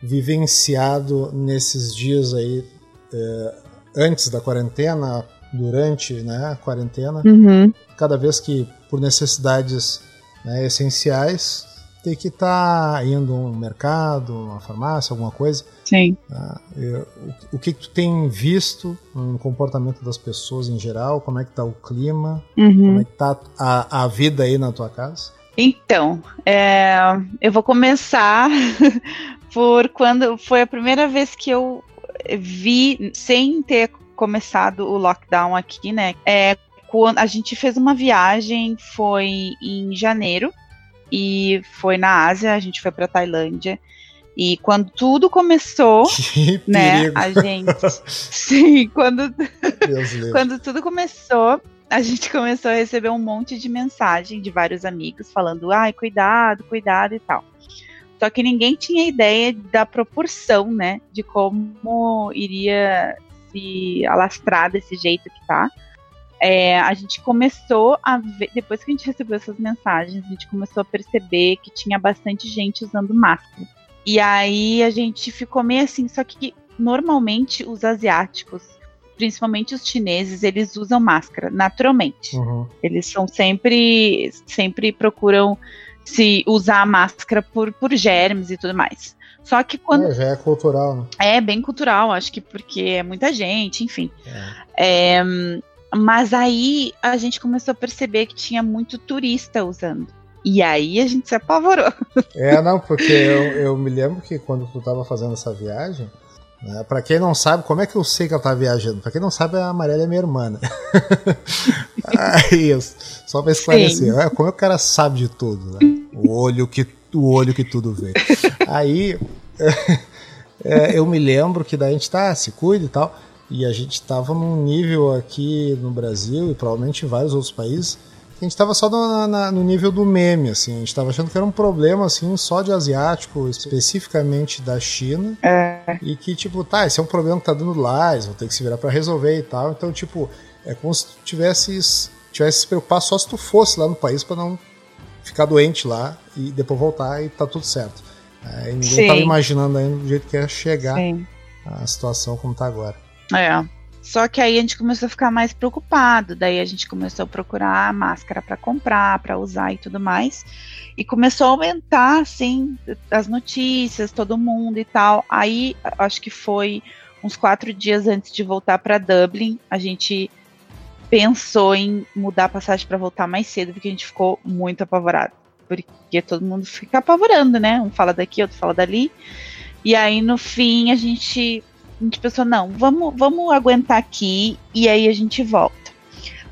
vivenciado nesses dias aí, é, antes da quarentena, durante né, a quarentena, uhum. cada vez que, por necessidades né, essenciais, tem que estar tá indo a um mercado, uma farmácia, alguma coisa. Sim. Tá? o, o que, que tu tem visto no comportamento das pessoas em geral? Como é que está o clima? Uhum. Como é que está a, a vida aí na tua casa? Então, é, eu vou começar por quando foi a primeira vez que eu vi, sem ter começado o lockdown aqui, né? É, quando a gente fez uma viagem, foi em janeiro, e foi na Ásia, a gente foi para Tailândia. E quando tudo começou, né, a gente. Sim, quando, quando tudo começou, a gente começou a receber um monte de mensagem de vários amigos falando: ai, cuidado, cuidado e tal. Só que ninguém tinha ideia da proporção, né, de como iria se alastrar desse jeito que tá. é, a gente começou a ver, depois que a gente recebeu essas mensagens, a gente começou a perceber que tinha bastante gente usando máscara. E aí a gente ficou meio assim, só que normalmente os asiáticos, principalmente os chineses, eles usam máscara naturalmente. Uhum. Eles são sempre, sempre procuram se usar a máscara por, por germes e tudo mais. Só que quando. É, já é cultural, né? É bem cultural, acho que porque é muita gente, enfim. É. É, mas aí a gente começou a perceber que tinha muito turista usando. E aí a gente se apavorou. É, não, porque eu, eu me lembro que quando tu tava fazendo essa viagem, né, pra quem não sabe, como é que eu sei que ela tava viajando? Pra quem não sabe, a Amarela é minha irmã, né? Aí, só pra esclarecer, Sim. é, como é que o cara sabe de tudo, né? O olho que, o olho que tudo vê. Aí, é, eu me lembro que daí a gente tá, se cuida e tal, e a gente tava num nível aqui no Brasil e provavelmente em vários outros países a gente tava só no, na- no nível do meme, assim. A gente tava achando que era um problema, assim, só de asiático, especificamente da China. E que, tipo, tá, esse é um problema que tá dando lá, eles vão ter que se virar pra resolver e tal. Então, tipo, é como se tu tivesse, tivesse se preocupar só se tu fosse lá no país pra não ficar doente lá e depois voltar e tá tudo certo. É, e ninguém Sim. tava imaginando ainda do jeito que ia chegar Sim. a situação como tá agora. É. Só que aí a gente começou a ficar mais preocupado. Daí a gente começou a procurar máscara para comprar, para usar e tudo mais. E começou a aumentar, assim, as notícias, todo mundo e tal. Aí, acho que foi uns quatro dias antes de voltar para Dublin, a gente pensou em mudar a passagem para voltar mais cedo, porque a gente ficou muito apavorado. Porque todo mundo fica apavorando, né? Um fala daqui, outro fala dali. E aí, no fim, a gente a gente pensou, não, vamos, vamos aguentar aqui e aí a gente volta.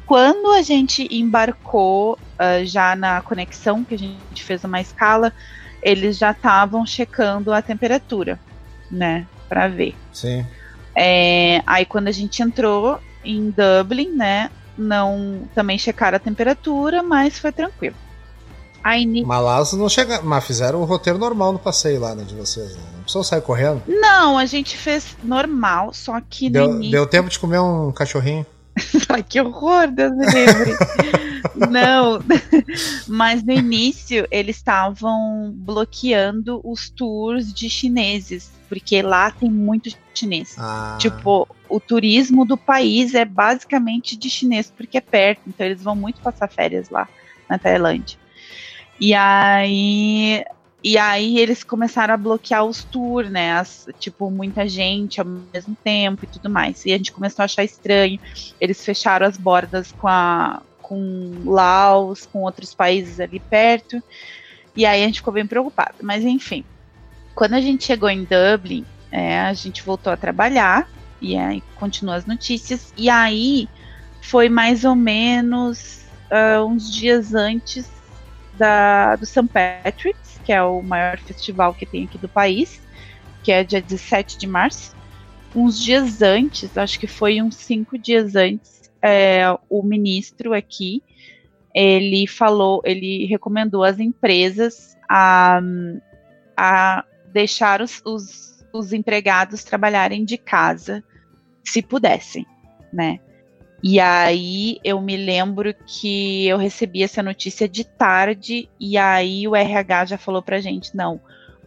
Quando a gente embarcou ah, já na conexão, que a gente fez uma escala, eles já estavam checando a temperatura, né, para ver. Sim. É, aí quando a gente entrou em Dublin, né, não também checaram a temperatura, mas foi tranquilo. Ni- Mas não chega, mas fizeram o roteiro normal no passeio lá, né, de vocês. Né? Não precisou sair correndo. não, a gente fez normal, só que no Deu, início... deu tempo de comer um cachorrinho. Ai, que horror, Deus me livre. Não, mas no início eles estavam bloqueando os tours de chineses, porque lá tem muito chinês. Ah, Tipo, o turismo do país é basicamente de chinês, porque é perto, então eles vão muito passar férias lá na Tailândia. E aí, e aí eles começaram a bloquear os tours, né? As- tipo, muita gente ao mesmo tempo e tudo mais. E a gente começou a achar estranho. Eles fecharam as bordas com a com Laos, com outros países ali perto. E aí a gente ficou bem preocupado. Mas enfim, quando a gente chegou em Dublin, é, a gente voltou a trabalhar e aí continua as notícias. E aí foi mais ou menos ah, uns dias antes da, do St. Patrick's, que é o maior festival que tem aqui do país, que é dia 17 de março. Uns dias antes, acho que foi uns cinco dias antes, é, o ministro aqui ele falou, ele recomendou às empresas a, a deixar os, os, os empregados trabalharem de casa, se pudessem, né? E aí eu me lembro que eu recebi essa notícia de tarde e aí o RH já falou pra gente, não,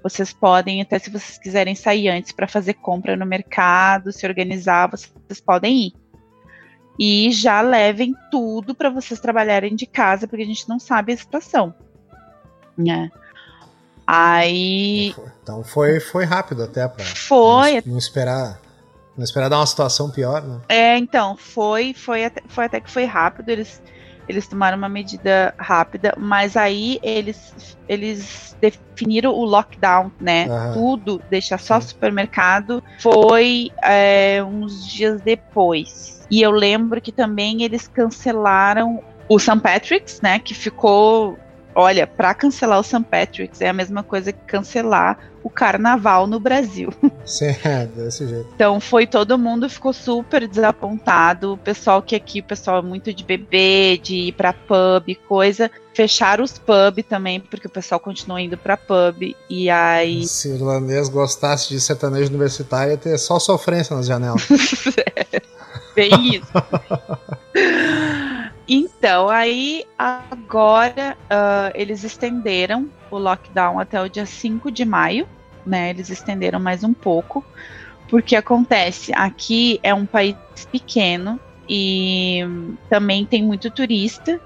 vocês podem, até se vocês quiserem sair antes para fazer compra no mercado, se organizar, vocês podem ir. E já levem tudo para vocês trabalharem de casa, porque a gente não sabe a situação. Né? Aí Então foi, foi rápido até pra foi, não, não esperar. Não esperar dar uma situação pior, né? É, então, foi, foi, até, foi até que foi rápido, eles, eles tomaram uma medida rápida, mas aí eles, eles definiram o lockdown, né? Aham. Tudo, deixar só Sim. supermercado, foi é, uns dias depois. E eu lembro que também eles cancelaram o St. Patrick's, né? Que ficou. Olha, para cancelar o St. Patrick's é a mesma coisa que cancelar o carnaval no Brasil. Sim, é, desse jeito. Então foi todo mundo ficou super desapontado. O pessoal que aqui, o pessoal é muito de beber, de ir pra pub, coisa. Fecharam os pub também, porque o pessoal continuou indo pra pub. E aí. Se o irlandês gostasse de sertanejo universitário, ia ter só sofrência nas janelas. Bem isso. Então, aí agora uh, eles estenderam o lockdown até o dia 5 de maio, né? Eles estenderam mais um pouco, porque acontece, aqui é um país pequeno e também tem muito turista,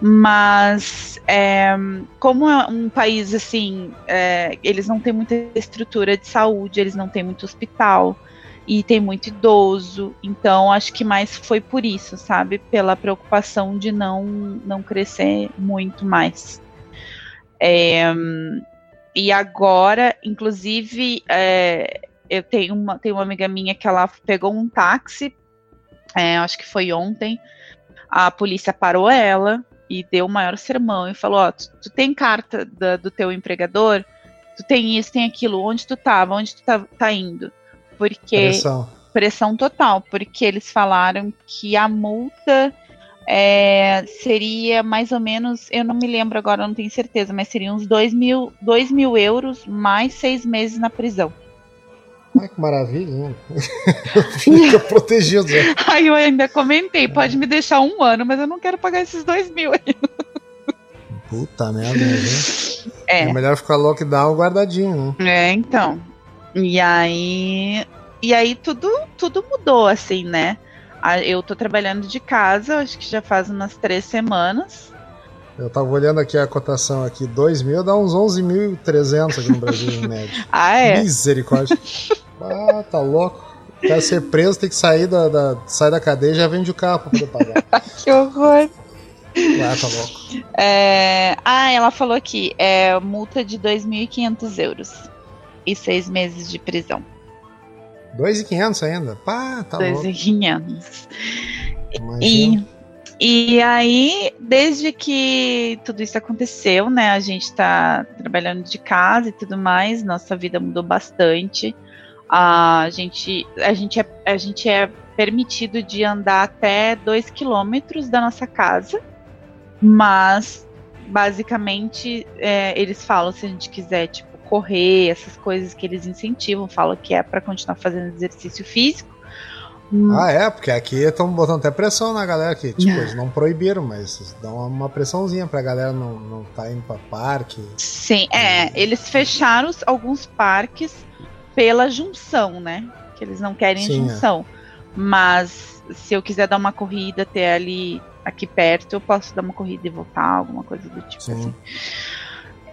mas é, como é um país assim, é, eles não têm muita estrutura de saúde, eles não têm muito hospital e tem muito idoso, então acho que mais foi por isso, sabe? Pela preocupação de não, não crescer muito mais. É, e agora, inclusive, é, eu tenho uma, tenho uma amiga minha que ela pegou um táxi, é, acho que foi ontem, a polícia parou ela e deu o maior sermão e falou: Ó, tu, tu tem carta da, do teu empregador? Tu tem isso, tem aquilo, onde tu tava, onde tu tá, tá indo? Porque. Pressão. Pressão total, porque eles falaram que a multa é, seria mais ou menos, eu não me lembro agora, não tenho certeza, mas seria uns 2 mil, 2 mil euros mais seis meses na prisão. Ai, que maravilha, né? Fica protegido. Né? Aí eu ainda comentei, pode me deixar um ano, mas eu não quero pagar esses dois mil aí. Puta merda, né? É. é melhor ficar lockdown guardadinho, né? É, então. E aí. E aí tudo, tudo mudou, assim, né? Eu tô trabalhando de casa, acho que já faz umas três semanas. Eu tava olhando aqui a cotação aqui, 2 mil dá uns 11.300 aqui no Brasil, em média. ah, é? Misericórdia. ah, tá louco. Quer ser preso, tem que sair da, da, sair da cadeia e já vende o carro pra poder pagar. que horror. Ah, tá louco. É... Ah, ela falou aqui, é multa de 2.500 euros e seis meses de prisão. 2.500 ainda? Pá, tá 2.500. E, e aí, desde que tudo isso aconteceu, né, a gente tá trabalhando de casa e tudo mais, nossa vida mudou bastante. A gente, a gente, é, a gente é permitido de andar até 2 quilômetros da nossa casa, mas basicamente é, eles falam se a gente quiser, tipo, correr, essas coisas que eles incentivam, falam que é para continuar fazendo exercício físico. Hum. Ah, é, porque aqui estão botando até pressão na galera que, tipo, eles não proibiram, mas dão uma pressãozinha pra galera não, não tá indo pra parque. Sim, é, eles fecharam alguns parques pela junção, né? Que eles não querem Sim, é. junção. É. Mas se eu quiser dar uma corrida até ali, aqui perto, eu posso dar uma corrida e voltar, alguma coisa do tipo Sim. assim.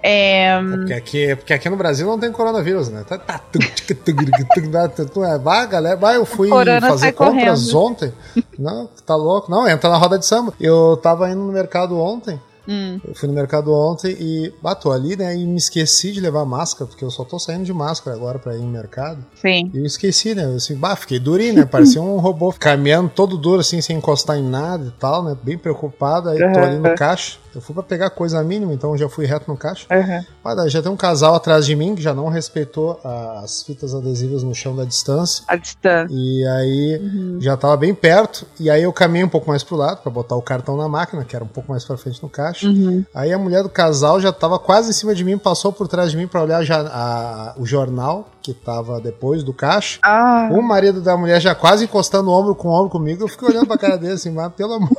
É... Porque, aqui, porque aqui no Brasil não tem coronavírus, né? Tá, tá, vai, galera, vai, eu fui fazer compras correndo. ontem. Não, tá louco. Não, entra na roda de samba. Eu tava indo no mercado ontem. Hum. Eu fui no mercado ontem e bato ali, né? E me esqueci de levar máscara, porque eu só tô saindo de máscara agora pra ir no mercado. Sim. E eu esqueci, né? Eu assim, bah, fiquei durinho, né? Parecia um robô caminhando todo duro, assim, sem encostar em nada e tal, né? Bem preocupado. Aí uhum. tô ali no caixa. Eu fui pra pegar coisa mínima, então já fui reto no caixa. Uhum. Mas já tem um casal atrás de mim que já não respeitou as fitas adesivas no chão da distância. A distância. E aí uhum. já tava bem perto. E aí eu caminhei um pouco mais pro lado para botar o cartão na máquina, que era um pouco mais pra frente no caixa. Uhum. Aí a mulher do casal já tava quase em cima de mim, passou por trás de mim para olhar já a, o jornal que tava depois do caixa. Ah. O marido da mulher já quase encostando o ombro com o ombro comigo. Eu fiquei olhando pra cara dele assim, mas pelo amor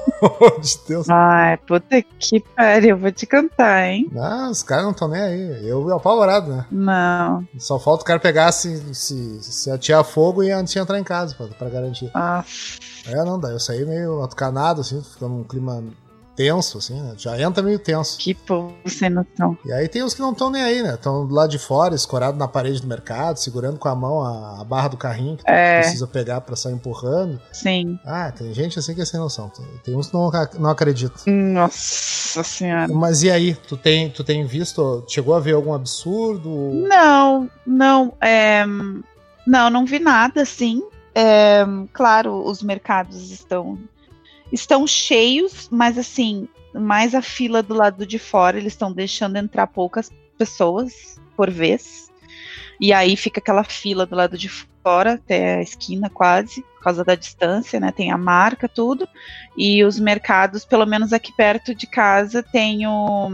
de Deus. Ai, puta que pariu, eu vou te cantar, hein? Não, os caras não estão nem aí. Eu apavorado, né? Não. Só falta o cara pegar, se, se, se atirar fogo e antes entrar em casa, pra, pra garantir. Ah. É, não, daí eu saí meio atucanado, assim, ficando num clima tenso, assim, né? Já entra meio tenso. Que povo sem noção. E aí tem os que não estão nem aí, né? Estão lado de fora, escorado na parede do mercado, segurando com a mão a, a barra do carrinho que é. precisa pegar pra sair empurrando. Sim. Ah, tem gente assim que é sem noção. Tem, tem uns que não, não acreditam. Nossa senhora. Mas e aí? Tu tem, tu tem visto, chegou a ver algum absurdo? Não, não. É... Não, não vi nada assim. É, claro, os mercados estão estão cheios, mas assim, mais a fila do lado de fora, eles estão deixando entrar poucas pessoas por vez. E aí fica aquela fila do lado de fora, até a esquina quase, por causa da distância, né? Tem a marca, tudo. E os mercados, pelo menos aqui perto de casa, tem o.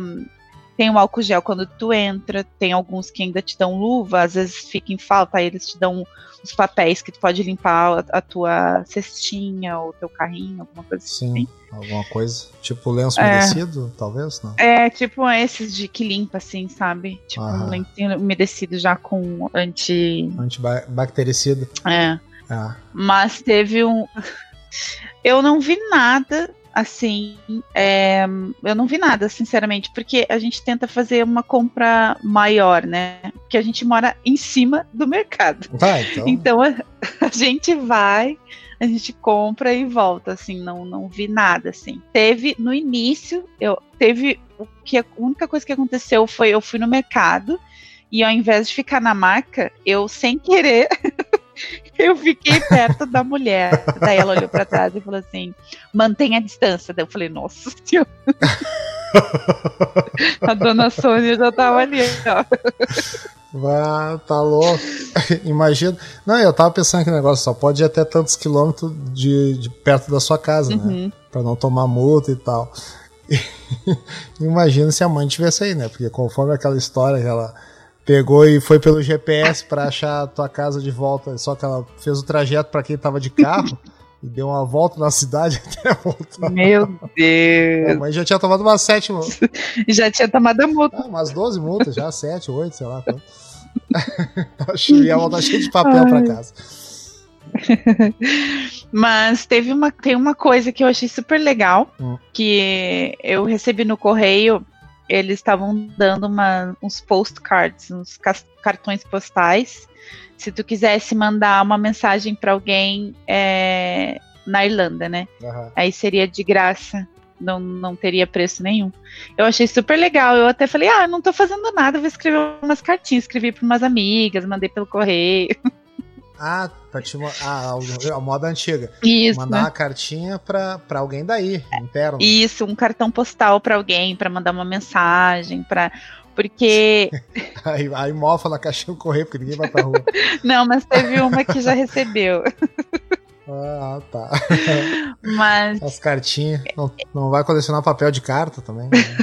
tem o álcool gel quando tu entra, tem alguns que ainda te dão luva, às vezes fica em falta, aí eles te dão os papéis que tu pode limpar a, a tua cestinha ou teu carrinho, alguma coisa Sim, assim. alguma coisa. Tipo lenço É. umedecido, talvez, não? É, tipo esses de que limpa, assim, sabe? Tipo Aham. um lencinho umedecido já com anti. Antibactericida. É. Ah, Mas teve um. Eu não vi nada assim. é, Eu não vi nada, sinceramente, porque a gente tenta fazer uma compra maior, né? Porque a gente mora em cima do mercado. tá, então. Então a, a gente vai, a gente compra e volta, assim, não, não vi nada, assim. Teve no início, eu teve o que a única coisa que aconteceu foi eu fui no mercado e ao invés de ficar na marca, eu sem querer eu fiquei perto da mulher. Daí ela olhou pra trás e falou assim: mantenha a distância. Daí eu falei: nossa senhora. a dona Sônia já tava ali, ó. Vá, tá louco. Imagina. Não, eu tava pensando que o negócio só pode ir até tantos quilômetros de, de perto da sua casa, né? Uhum. Pra não tomar multa e tal. Imagina se a mãe tivesse aí, né? Porque conforme aquela história que ela pegou e foi pelo GPS pra achar a tua casa de volta, só que ela fez o trajeto pra quem tava de carro e deu uma volta na cidade até voltar. Meu Deus. mãe já tinha tomado umas sete, Já tinha tomado a multa. ah, umas 12 multas já, sete, oito, sei lá. quanto. ia voltar cheio de papel Ai. casa. Mas teve uma, tem uma coisa que eu achei super legal, Hum. que eu recebi no correio. Eles estavam dando uma, uns postcards, uns cartões postais. Se tu quisesse mandar uma mensagem para alguém é, na Irlanda, né? Aham. Aí seria de graça. Não, não teria preço nenhum. Eu achei super legal. Eu até falei, ah, não tô fazendo nada, vou escrever umas cartinhas. Escrevi para umas amigas, mandei pelo correio. Ah, pra te, ah, a- moda antiga. Isso, Mandar né? uma cartinha pra, pra alguém daí, interno. Isso, um cartão postal para alguém, para mandar uma mensagem, para porque Aí, aí mofa na caixinha do correio, porque ninguém vai pra rua. não, mas teve uma que já recebeu, Ah, tá. mas As cartinhas. Não, não vai colecionar papel de carta também? né?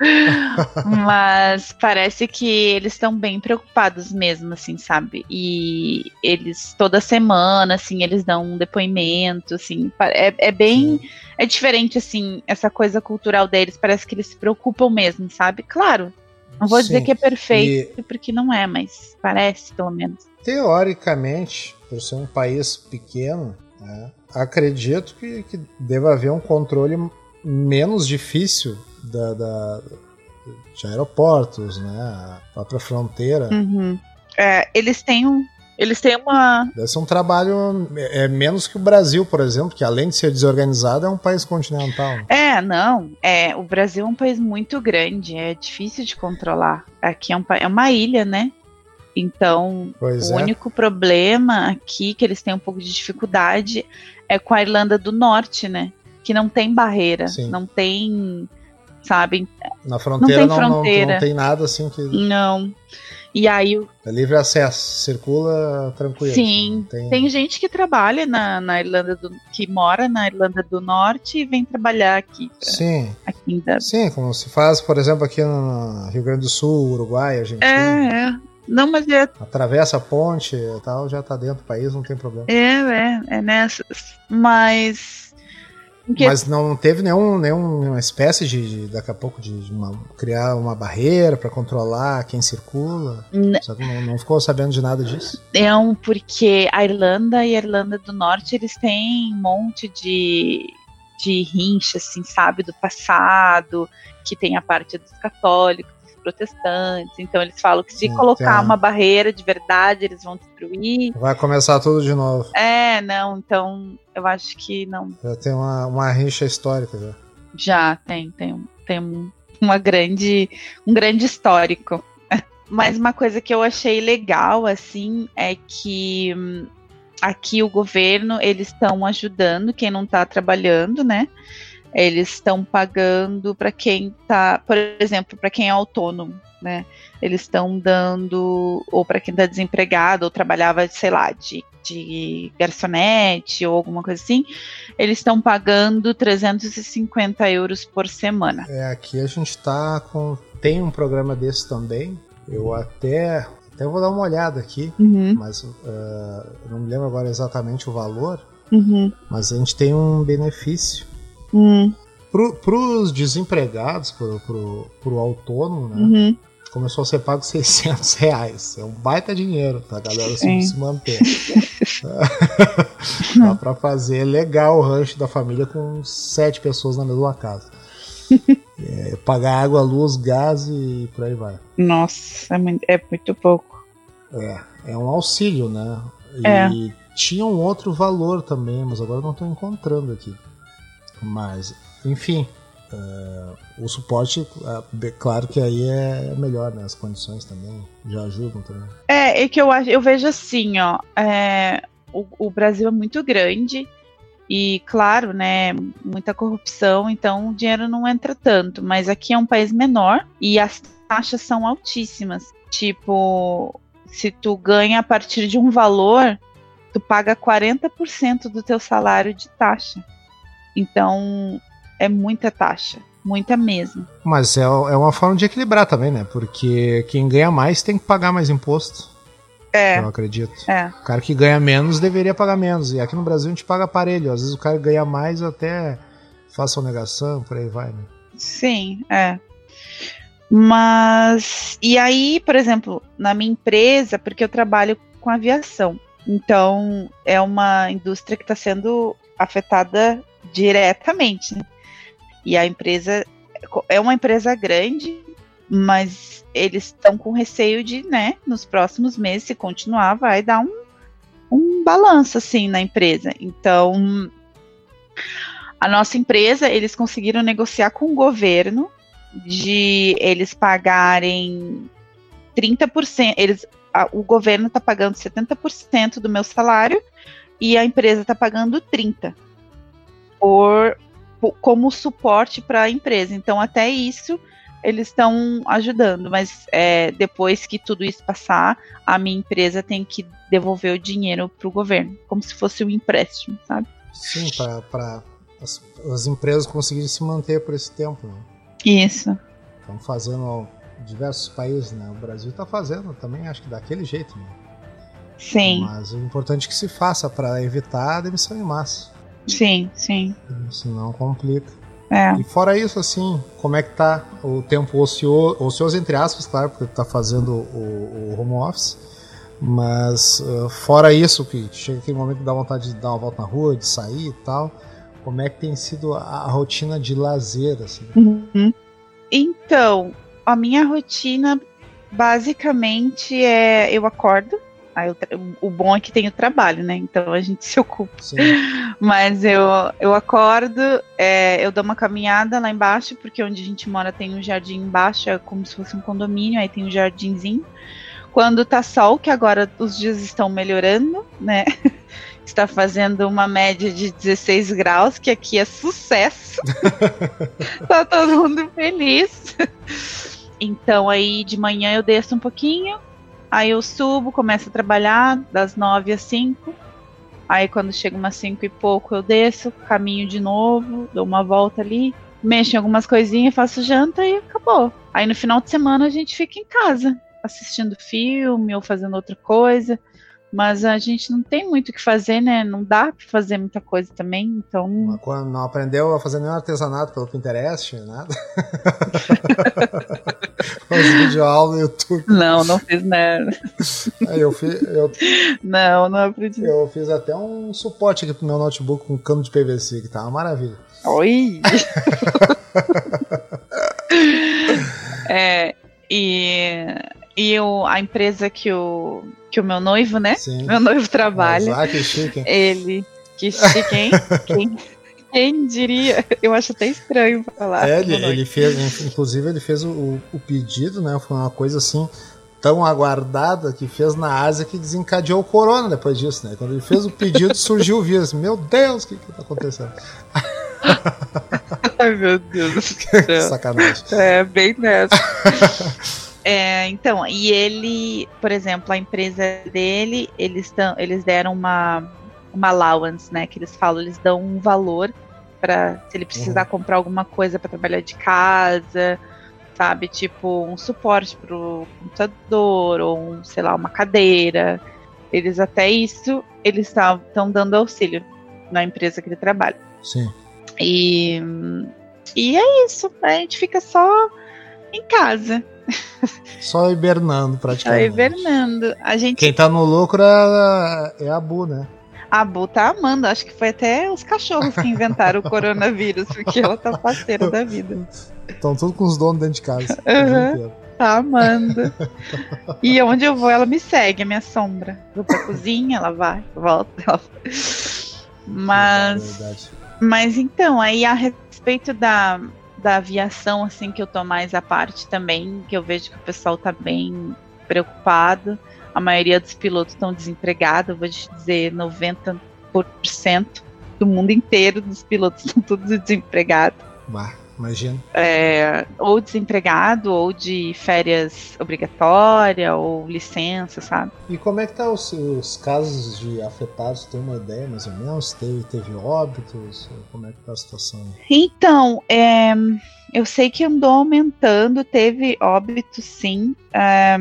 mas parece que eles estão bem preocupados mesmo, assim, sabe? E eles toda semana, assim, eles dão um depoimento, assim, é, é bem Sim. é diferente, assim, essa coisa cultural deles. Parece que eles se preocupam mesmo, sabe? Claro, não vou dizer Sim. que é perfeito, porque não é, mas parece, pelo menos. Teoricamente, por ser um país pequeno, né, acredito que, que deva haver um controle menos difícil da, da- de aeroportos, né? A própria fronteira. Uhum. É, eles têm um. Eles têm uma. Deve ser um trabalho é, menos que o Brasil, por exemplo, que além de ser desorganizado, é um país continental. É, não. É, o Brasil é um país muito grande, é difícil de controlar. Aqui é, um, é uma ilha, né? Então, Pois o é. único problema aqui que eles têm um pouco de dificuldade é com a Irlanda do Norte, né? Que não tem barreira, Sim. não tem, sabe? Na fronteira tem não, não- não fronteira. tem nada assim que. Não. E aí É livre acesso, circula tranquilo. Sim, Não tem, tem gente que trabalha na, na Irlanda do que mora na Irlanda do Norte e vem trabalhar aqui, pra- Sim, aqui em sim, como se faz, por exemplo, aqui no Rio Grande do Sul, Uruguai, Argentina. É, é. Não, mas é, Atravessa a ponte e tal, já tá dentro do país, não tem problema. é, é, é nessas. Mas. porque- Mas não teve nenhum, nenhuma espécie de, de, daqui a pouco, de, de uma- criar uma barreira para controlar quem circula. N- que não, não ficou sabendo de nada disso. Não, porque a Irlanda e a Irlanda do Norte, eles têm um monte de, de rincha, assim, sabe, do passado, que tem a parte dos católicos, protestantes. Então eles falam que se Sim, colocar uma barreira de verdade, eles vão destruir. Vai começar tudo de novo. É, não, então eu acho que não. Já tem uma, uma rixa histórica já. Já tem, tem, tem um- uma grande, um grande histórico. Mas uma coisa que eu achei legal, assim, é que hum, aqui o governo, eles estão ajudando quem não está trabalhando, né? Eles estão pagando para quem tá, por exemplo, para quem é autônomo, né? Eles estão dando, ou para quem está desempregado, ou trabalhava, sei lá, de, de garçonete ou alguma coisa assim, eles estão pagando 350 euros por semana. É, aqui a gente tá com tem um programa desse também. Eu até, até vou dar uma olhada aqui, Uhum, mas uh, não me lembro agora exatamente o valor. uhum, Mas a gente tem um benefício. Uhum, Para os desempregados, pro, pro, pro autônomo, né? uhum. Começou a ser pago 600 reais. É um baita dinheiro pra galera Sim. se, manter. Dá pra fazer legal o rancho da família com sete pessoas na mesma casa. É, pagar água, luz, gás e por aí vai. Nossa, é muito, é muito pouco. É, é um auxílio, né? E É. tinha um outro valor também, mas agora não estou encontrando aqui. Mas, enfim, é, o suporte, be- claro que aí é melhor, né? As condições também já ajudam também. É, é que eu eu vejo assim, ó, é, o, o Brasil é muito grande e, claro, né, muita corrupção, então o dinheiro não entra tanto, mas aqui é um país menor e as taxas são altíssimas. Tipo, se tu ganha a partir de um valor, tu paga 40% do teu salário de taxa. Então, é muita taxa, muita mesmo. Mas é, é uma forma de equilibrar também, né? Porque quem ganha mais tem que pagar mais imposto, É, eu acredito. é. O cara que ganha menos deveria pagar menos. E aqui no Brasil a gente paga aparelho. Às vezes o cara ganha mais até faça negação, por aí vai, né? Sim, é. Mas, e aí, por exemplo, na minha empresa, porque eu trabalho com aviação, então é uma indústria que está sendo afetada diretamente. né? E a empresa é uma empresa grande, mas eles estão com receio de, né, nos próximos meses, se continuar, vai dar um, um balanço assim na empresa. Então, a nossa empresa, eles conseguiram negociar com o governo de eles pagarem 30%, eles, a- o governo está pagando 70% do meu salário e a empresa está pagando 30% por, por- como suporte para a empresa. Então, até isso eles estão ajudando, mas é, depois que tudo isso passar, a minha empresa tem que devolver o dinheiro para o governo, como se fosse um empréstimo, sabe? Sim, para as, as empresas conseguirem se manter por esse tempo. Né? Isso. Estão fazendo diversos países, né? O Brasil está fazendo também, acho que daquele jeito, né? Sim, Mas o importante é que se faça para evitar a demissão em massa. Sim, sim. Senão complica. É. E fora isso, assim, como é que tá o tempo ocioso, ocioso entre aspas, claro, porque tu tá fazendo o, o home office. Mas uh, fora isso, que chega aquele momento que dá vontade de dar uma volta na rua, de sair e tal, como é que tem sido a, a rotina de lazer, assim? Uhum. Então, a minha rotina basicamente é eu acordo. Aí tra- o bom é que tem o trabalho, né? Então a gente se ocupa. Sim. Mas eu, eu acordo, é, eu dou uma caminhada lá embaixo, porque onde a gente mora tem um jardim embaixo, é como se fosse um condomínio, aí tem um jardinzinho. Quando tá sol, que agora os dias estão melhorando, né? Está fazendo uma média de 16 graus, que aqui é sucesso. tá todo mundo feliz. Então aí de manhã eu desço um pouquinho, aí eu subo, começo a trabalhar das 9 às 5. Aí quando chega umas 5 e pouco eu desço, caminho de novo, dou uma volta ali, mexo em algumas coisinhas, faço janta e acabou. Aí no final de semana a gente fica em casa, assistindo filme ou fazendo outra coisa. Mas a gente não tem muito o que fazer, né? Não dá pra fazer muita coisa também, então. Quando não aprendeu a fazer nenhum artesanato pelo Pinterest, nada. Os videoaulas no YouTube. Não, não fiz nada. Aí eu, fiz, eu, Não, não aprendi. eu fiz até um suporte aqui pro meu notebook com cano de PVC, que tá uma maravilha. Oi! é, e e eu, a empresa que o, que o meu noivo, né? Sim. Meu noivo trabalha, Ah, que chique, ele. Que chique, hein? quem, quem diria? Eu acho até estranho falar. É, ele, ele fez, inclusive ele fez o, o pedido, né? Foi uma coisa assim tão aguardada que fez na Ásia que desencadeou o corona depois disso, né? Quando ele fez o pedido, surgiu o vírus. Meu Deus, o que que tá acontecendo? Ai, meu Deus do céu. sacanagem. É, bem nessa. É, então, e ele, por exemplo, a empresa dele, eles, tão, eles deram uma, uma allowance, né? Que eles falam, eles dão um valor para se ele precisar comprar alguma coisa para trabalhar de casa sabe? Tipo, um suporte pro computador, ou, um, sei lá, uma cadeira. Eles até isso, eles estão dando auxílio na empresa que ele trabalha. Sim. E, e é isso, a gente fica só em casa. Só hibernando, praticamente. Só hibernando. A gente... Quem tá no lucro é, é a Bu, né? A Bu tá amando, acho que foi até os cachorros que inventaram o coronavírus, porque ela tá parceira da vida. Estão todos com os donos dentro de casa. Uhum. Tá amando. E onde eu vou, ela me segue, a minha sombra. Vou pra cozinha, ela vai, volta. Ela... Mas. Verdade. Mas então, aí a respeito da, da aviação, assim, que eu tô mais à parte também, que eu vejo que o pessoal tá bem preocupado. A maioria dos pilotos estão desempregados, vou te dizer, 90% do mundo inteiro dos pilotos estão todos desempregados. Bah, imagina. É, ou desempregado, ou de férias obrigatória, ou licença, sabe? E como é que tá os, os casos de afetados? Tem uma ideia mais ou menos? Teve, teve óbitos? Como é que tá a situação? Então, é, eu sei que andou aumentando, teve óbitos sim. É,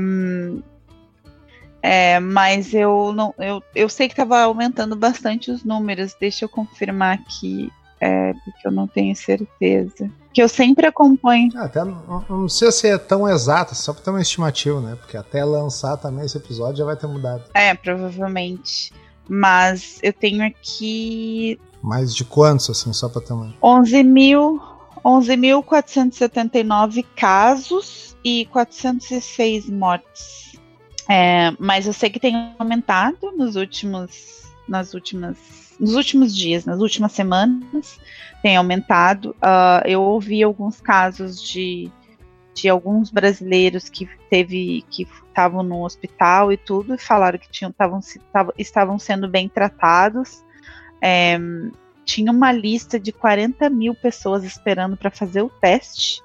é, mas eu não, eu, eu sei que estava aumentando bastante os números. Deixa eu confirmar aqui, é, porque eu não tenho certeza. Que eu sempre acompanho. Ah, até não, não sei se é tão exato, só para ter uma estimativa, né? Porque até lançar também esse episódio já vai ter mudado. É, provavelmente. Mas eu tenho aqui. Mais de quantos, assim, só para ter uma. 11 mil. 11.479 casos e 406 mortes. É, mas eu sei que tem aumentado nos últimos, nas últimas, nos últimos dias, nas últimas semanas, tem aumentado. Uh, eu ouvi alguns casos de, de alguns brasileiros que teve que estavam no hospital e tudo, e falaram que tinham, tavam, tavam, estavam sendo bem tratados. É, tinha uma lista de 40 mil pessoas esperando para fazer o teste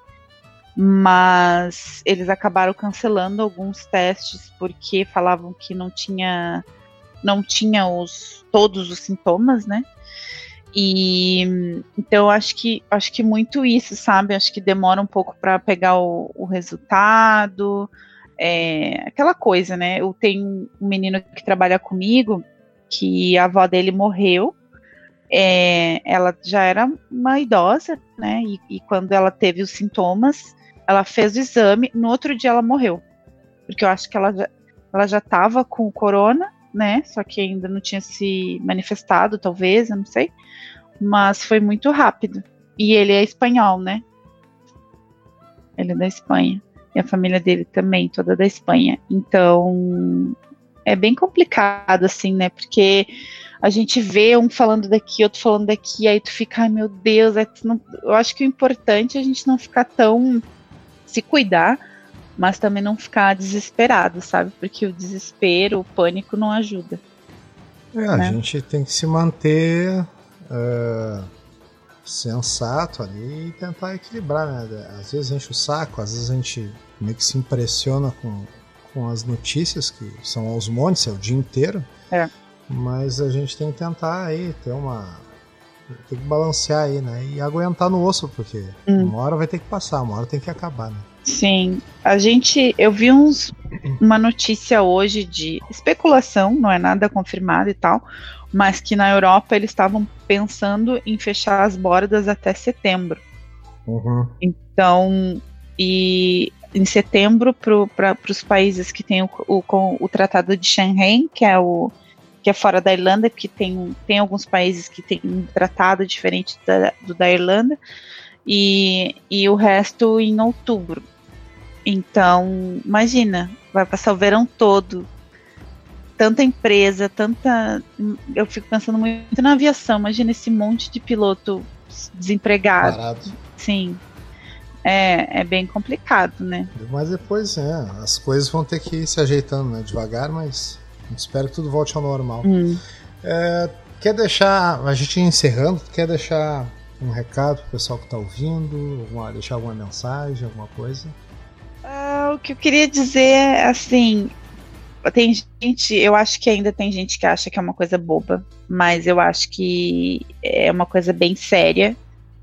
mas eles acabaram cancelando alguns testes porque falavam que não tinha não tinha os todos os sintomas, né? E então acho que acho que muito isso, sabe? Acho que demora um pouco para pegar o, o resultado, é, aquela coisa, né? Eu tenho um menino que trabalha comigo que a avó dele morreu. É, ela já era uma idosa, né? E, e quando ela teve os sintomas, ela fez o exame, no outro dia ela morreu. Porque eu acho que ela já, ela já tava com o corona, né? Só que ainda não tinha se manifestado, talvez, eu não sei. Mas foi muito rápido. E ele é espanhol, né? Ele é da Espanha. E a família dele também, toda da Espanha. Então, é bem complicado, assim, né? Porque a gente vê um falando daqui, outro falando daqui, aí tu fica, ai meu Deus, é, não, eu acho que o importante é a gente não ficar tão se cuidar, mas também não ficar desesperado, sabe? Porque o desespero, o pânico não ajuda. É, né? a gente tem que se manter uh, sensato ali e tentar equilibrar, né? Às vezes enche o saco, às vezes a gente meio que se impressiona com, com as notícias que são aos montes, é o dia inteiro. É. Mas a gente tem que tentar aí ter uma tem que balancear aí, né? E aguentar no osso, porque hum. uma hora vai ter que passar, uma hora tem que acabar, né? Sim. A gente. Eu vi uns, uma notícia hoje de especulação, não é nada confirmado e tal, mas que na Europa eles estavam pensando em fechar as bordas até setembro. Uhum. Então, e em setembro, para os países que têm o, o, o Tratado de Schengen, que é o que é fora da Irlanda, porque tem, tem alguns países que têm um tratado diferente da, do da Irlanda, e, e o resto em outubro. Então, imagina, vai passar o verão todo. Tanta empresa, tanta. Eu fico pensando muito na aviação. Imagina esse monte de piloto desempregado. Parado. Sim. É, é bem complicado, né? Mas depois, é, as coisas vão ter que ir se ajeitando, né? Devagar, mas Espero que tudo volte ao normal. Hum. É, quer deixar, a gente encerrando, quer deixar um recado pro pessoal que tá ouvindo, alguma, deixar alguma mensagem, alguma coisa? Uh, o que eu queria dizer é assim, tem gente, eu acho que ainda tem gente que acha que é uma coisa boba, mas eu acho que é uma coisa bem séria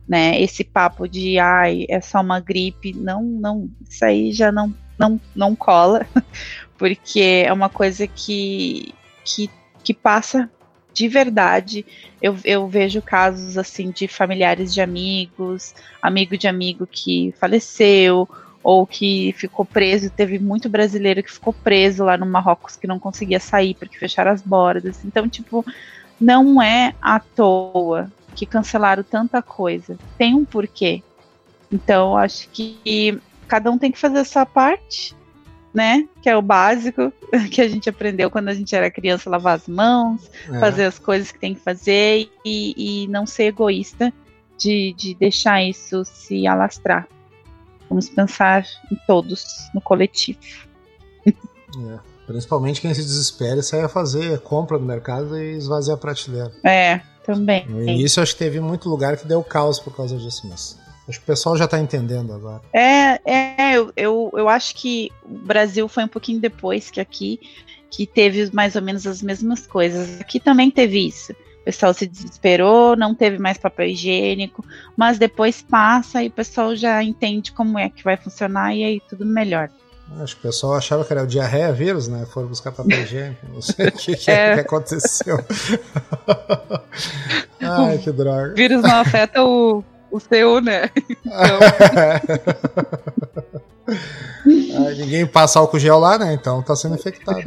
né? Esse papo de ai, é só uma gripe, não, não, isso aí já não não, não cola, porque é uma coisa que, que, que passa de verdade. Eu, eu vejo casos assim de familiares de amigos, amigo de amigo que faleceu, ou que ficou preso. Teve muito brasileiro que ficou preso lá no Marrocos que não conseguia sair porque fecharam as bordas. Então, tipo, não é à toa que cancelaram tanta coisa. Tem um porquê. Então, acho que cada um tem que fazer a sua parte, né? Que é o básico que a gente aprendeu quando a gente era criança, lavar as mãos, é. fazer as coisas que tem que fazer e, e não ser egoísta de, de deixar isso se alastrar. Vamos pensar em todos, no coletivo. É, principalmente quem se desespera e sai a fazer compra no mercado e esvazia a prateleira. É, também. No início acho que teve muito lugar que deu caos por causa disso, mas acho que o pessoal já está entendendo agora. É, é eu, eu, eu acho que o Brasil foi um pouquinho depois que aqui, que teve mais ou menos as mesmas coisas. Aqui também teve isso. O pessoal se desesperou, não teve mais papel higiênico, mas depois passa e o pessoal já entende como é que vai funcionar e aí tudo melhor. Acho que o pessoal achava que era o diarreia vírus, né? Foram buscar papel higiênico. Não sei o que, que, é. que aconteceu. Ai, que droga. O vírus não afeta o, o seu, né? Então... Ninguém passa álcool gel lá, né? Então tá sendo infectado.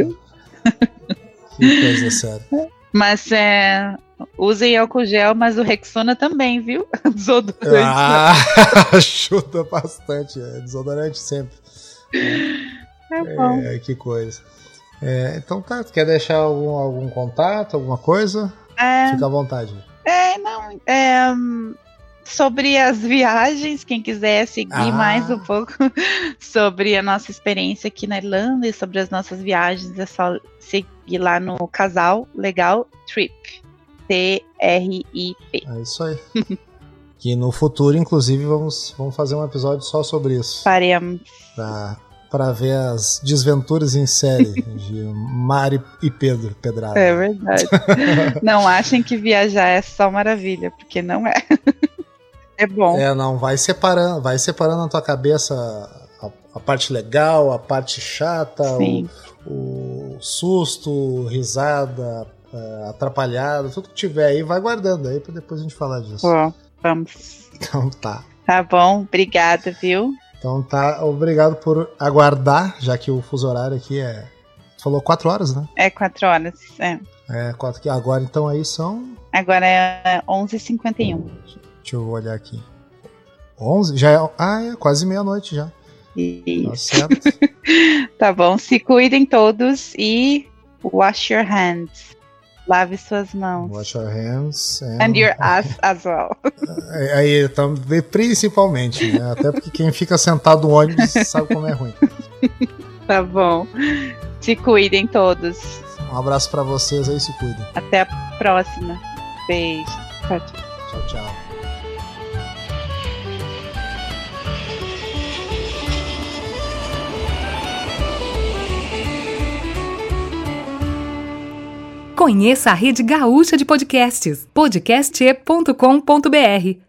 que coisa séria. Mas é, usem álcool gel, mas o Rexona também, viu? Desodorante. Ah, ajuda bastante. É, desodorante sempre. É, bom. É, que coisa. É, então tá, quer deixar algum, algum contato, alguma coisa? É, Fica à vontade. É, não. É, sobre as viagens, quem quiser seguir ah. mais um pouco sobre a nossa experiência aqui na Irlanda e sobre as nossas viagens, é só seguir lá no Casal Legal Trip. T-R-I-P. É isso aí. que no futuro, inclusive, vamos, vamos fazer um episódio só sobre isso. Faremos. Pra, pra ver as desventuras em série de Mari e Pedro Pedrada. É verdade. não achem que viajar é só maravilha, porque não é. É bom. É, não, vai separando, vai separando na tua cabeça a, a parte legal, a parte chata, o, o, susto, risada, uh, atrapalhado, tudo que tiver aí, vai guardando aí pra depois a gente falar disso. Ó, vamos. Então tá. Tá bom, obrigada, viu? Então tá, obrigado por aguardar, já que o fuso horário aqui é. Falou quatro horas, né? É, quatro horas, é. É, quatro. Agora então aí são. Agora é 11h51. Deixa eu olhar aqui. 11? Já é. Ah, é quase meia-noite já. Isso. Tá tá bom. Se cuidem todos e wash your hands. Lave suas mãos. Wash your hands. And, and your ass as well. É, aí, também, principalmente, né? Até porque quem fica sentado no ônibus sabe como é ruim. tá bom. Se cuidem todos. Um abraço para vocês aí, se cuidem. Até a próxima. Beijo. Tchau, tchau. Tchau, tchau. Conheça a rede gaúcha de podcasts, podcast.com.br